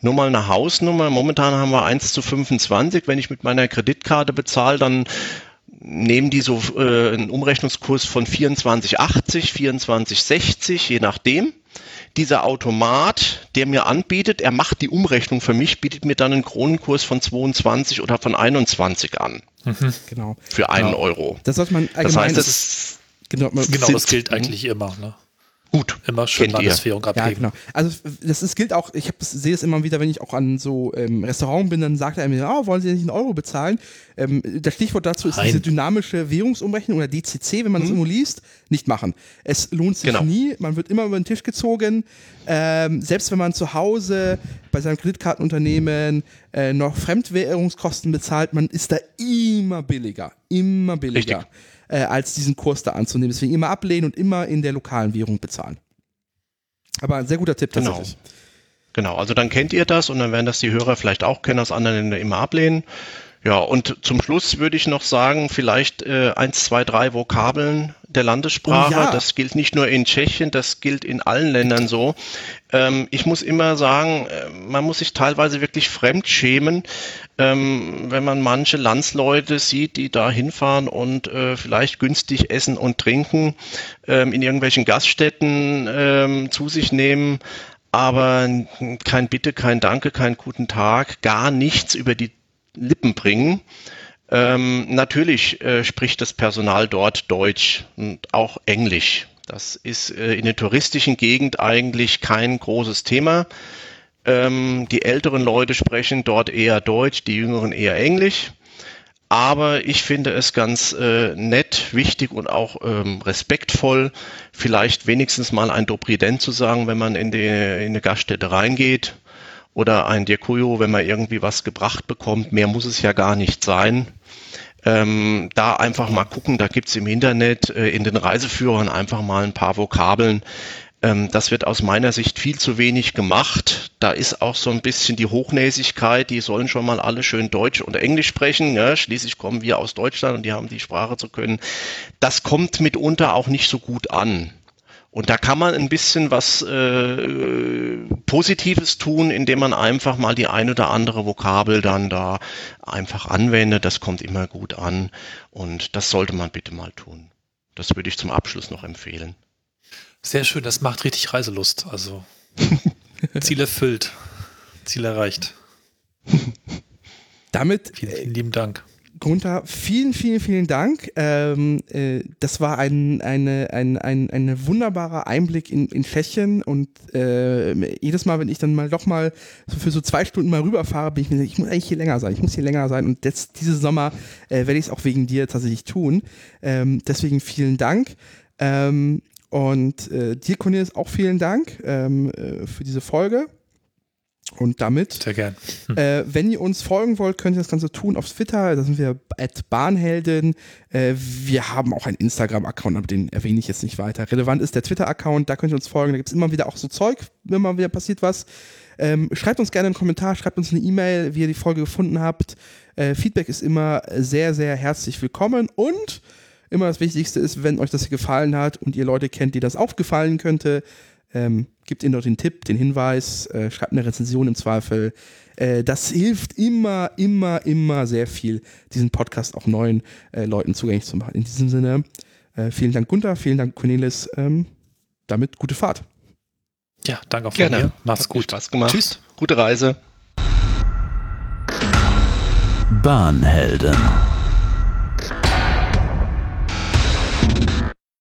Nur mal eine Hausnummer. Momentan haben wir 1 zu 25. Wenn ich mit meiner Kreditkarte bezahle, dann nehmen die so äh, einen Umrechnungskurs von 24,80, 24,60, je nachdem dieser Automat, der mir anbietet, er macht die Umrechnung für mich, bietet mir dann einen Kronenkurs von 22 oder von 21 an. Mhm. Genau. Für einen genau. Euro. Das sollte man allgemein. Das heißt, das, genau, genau das gilt eigentlich immer. Ne? Gut. Immer schön Landeswährung abgeben. Ja, genau. Also das ist, gilt auch, ich sehe es immer wieder, wenn ich auch an so ähm, Restaurant bin, dann sagt er mir, oh, wollen Sie nicht einen Euro bezahlen? Ähm, das Stichwort dazu ist Nein. diese dynamische Währungsumrechnung oder DCC, wenn man mhm. das irgendwo liest, nicht machen. Es lohnt sich genau. nie, man wird immer über den Tisch gezogen. Ähm, selbst wenn man zu Hause bei seinem Kreditkartenunternehmen äh, noch Fremdwährungskosten bezahlt, man ist da immer billiger. Immer billiger. Richtig äh, als diesen Kurs da anzunehmen. Deswegen immer ablehnen und immer in der lokalen Währung bezahlen. Aber ein sehr guter Tipp genau. tatsächlich. Genau, also dann kennt ihr das und dann werden das die Hörer vielleicht auch kennen, aus anderen Ländern immer ablehnen. Ja, und zum Schluss würde ich noch sagen, vielleicht äh, eins, zwei, drei Vokabeln der Landessprache. Oh ja. Das gilt nicht nur in Tschechien, das gilt in allen Ländern so. Ähm, ich muss immer sagen, äh, man muss sich teilweise wirklich fremd schämen, ähm, wenn man manche Landsleute sieht, die da hinfahren und äh, vielleicht günstig essen und trinken, ähm, in irgendwelchen Gaststätten ähm, zu sich nehmen aber kein Bitte, kein Danke, kein guten Tag, gar nichts über die Lippen bringen. Ähm, natürlich äh, spricht das Personal dort Deutsch und auch Englisch. Das ist äh, in der touristischen Gegend eigentlich kein großes Thema. Ähm, die älteren Leute sprechen dort eher Deutsch, die jüngeren eher Englisch. Aber ich finde es ganz äh, nett, wichtig und auch ähm, respektvoll, vielleicht wenigstens mal ein Doprident zu sagen, wenn man in, die, in eine Gaststätte reingeht oder ein Dirkuyo, wenn man irgendwie was gebracht bekommt. Mehr muss es ja gar nicht sein. Ähm, da einfach mal gucken, da gibt's im Internet äh, in den Reiseführern einfach mal ein paar Vokabeln. Ähm, das wird aus meiner Sicht viel zu wenig gemacht. Da ist auch so ein bisschen die Hochnäsigkeit, die sollen schon mal alle schön Deutsch und Englisch sprechen. Ja? Schließlich kommen wir aus Deutschland und die haben die Sprache zu können. Das kommt mitunter auch nicht so gut an. Und da kann man ein bisschen was äh, Positives tun, indem man einfach mal die ein oder andere Vokabel dann da einfach anwendet. Das kommt immer gut an und das sollte man bitte mal tun. Das würde ich zum Abschluss noch empfehlen. Sehr schön, das macht richtig Reiselust. Also Ziel erfüllt, Ziel erreicht. Damit vielen, vielen lieben Dank. Gunther, vielen, vielen, vielen Dank. Ähm, äh, das war ein, eine, ein, ein, ein wunderbarer Einblick in, in Tschechien und äh, jedes Mal, wenn ich dann mal doch mal so für so zwei Stunden mal rüberfahre, bin ich mir, ich muss eigentlich hier länger sein, ich muss hier länger sein und jetzt diese Sommer äh, werde ich es auch wegen dir tatsächlich tun. Ähm, deswegen vielen Dank. Ähm, und äh, dir, Cornelis, auch vielen Dank ähm, äh, für diese Folge. Und damit, Sehr gern. Hm. Äh, wenn ihr uns folgen wollt, könnt ihr das Ganze tun auf Twitter. Da sind wir at Bahnhelden. Äh, wir haben auch einen Instagram-Account, aber den erwähne ich jetzt nicht weiter. Relevant ist der Twitter-Account, da könnt ihr uns folgen. Da gibt es immer wieder auch so Zeug, wenn mal wieder passiert was. Ähm, schreibt uns gerne einen Kommentar, schreibt uns eine E-Mail, wie ihr die Folge gefunden habt. Äh, Feedback ist immer sehr, sehr herzlich willkommen und immer das Wichtigste ist, wenn euch das gefallen hat und ihr Leute kennt, die das auch gefallen könnte, ähm, gebt ihnen dort den Tipp, den Hinweis, äh, schreibt eine Rezension im Zweifel. Äh, das hilft immer, immer, immer sehr viel, diesen Podcast auch neuen äh, Leuten zugänglich zu machen. In diesem Sinne, äh, vielen Dank Gunther, vielen Dank Cornelis. Ähm, damit gute Fahrt. Ja, danke auch von Gerne. mir. Macht's gut. Spaß gemacht. Tschüss. Gute Reise. Bahnhelden.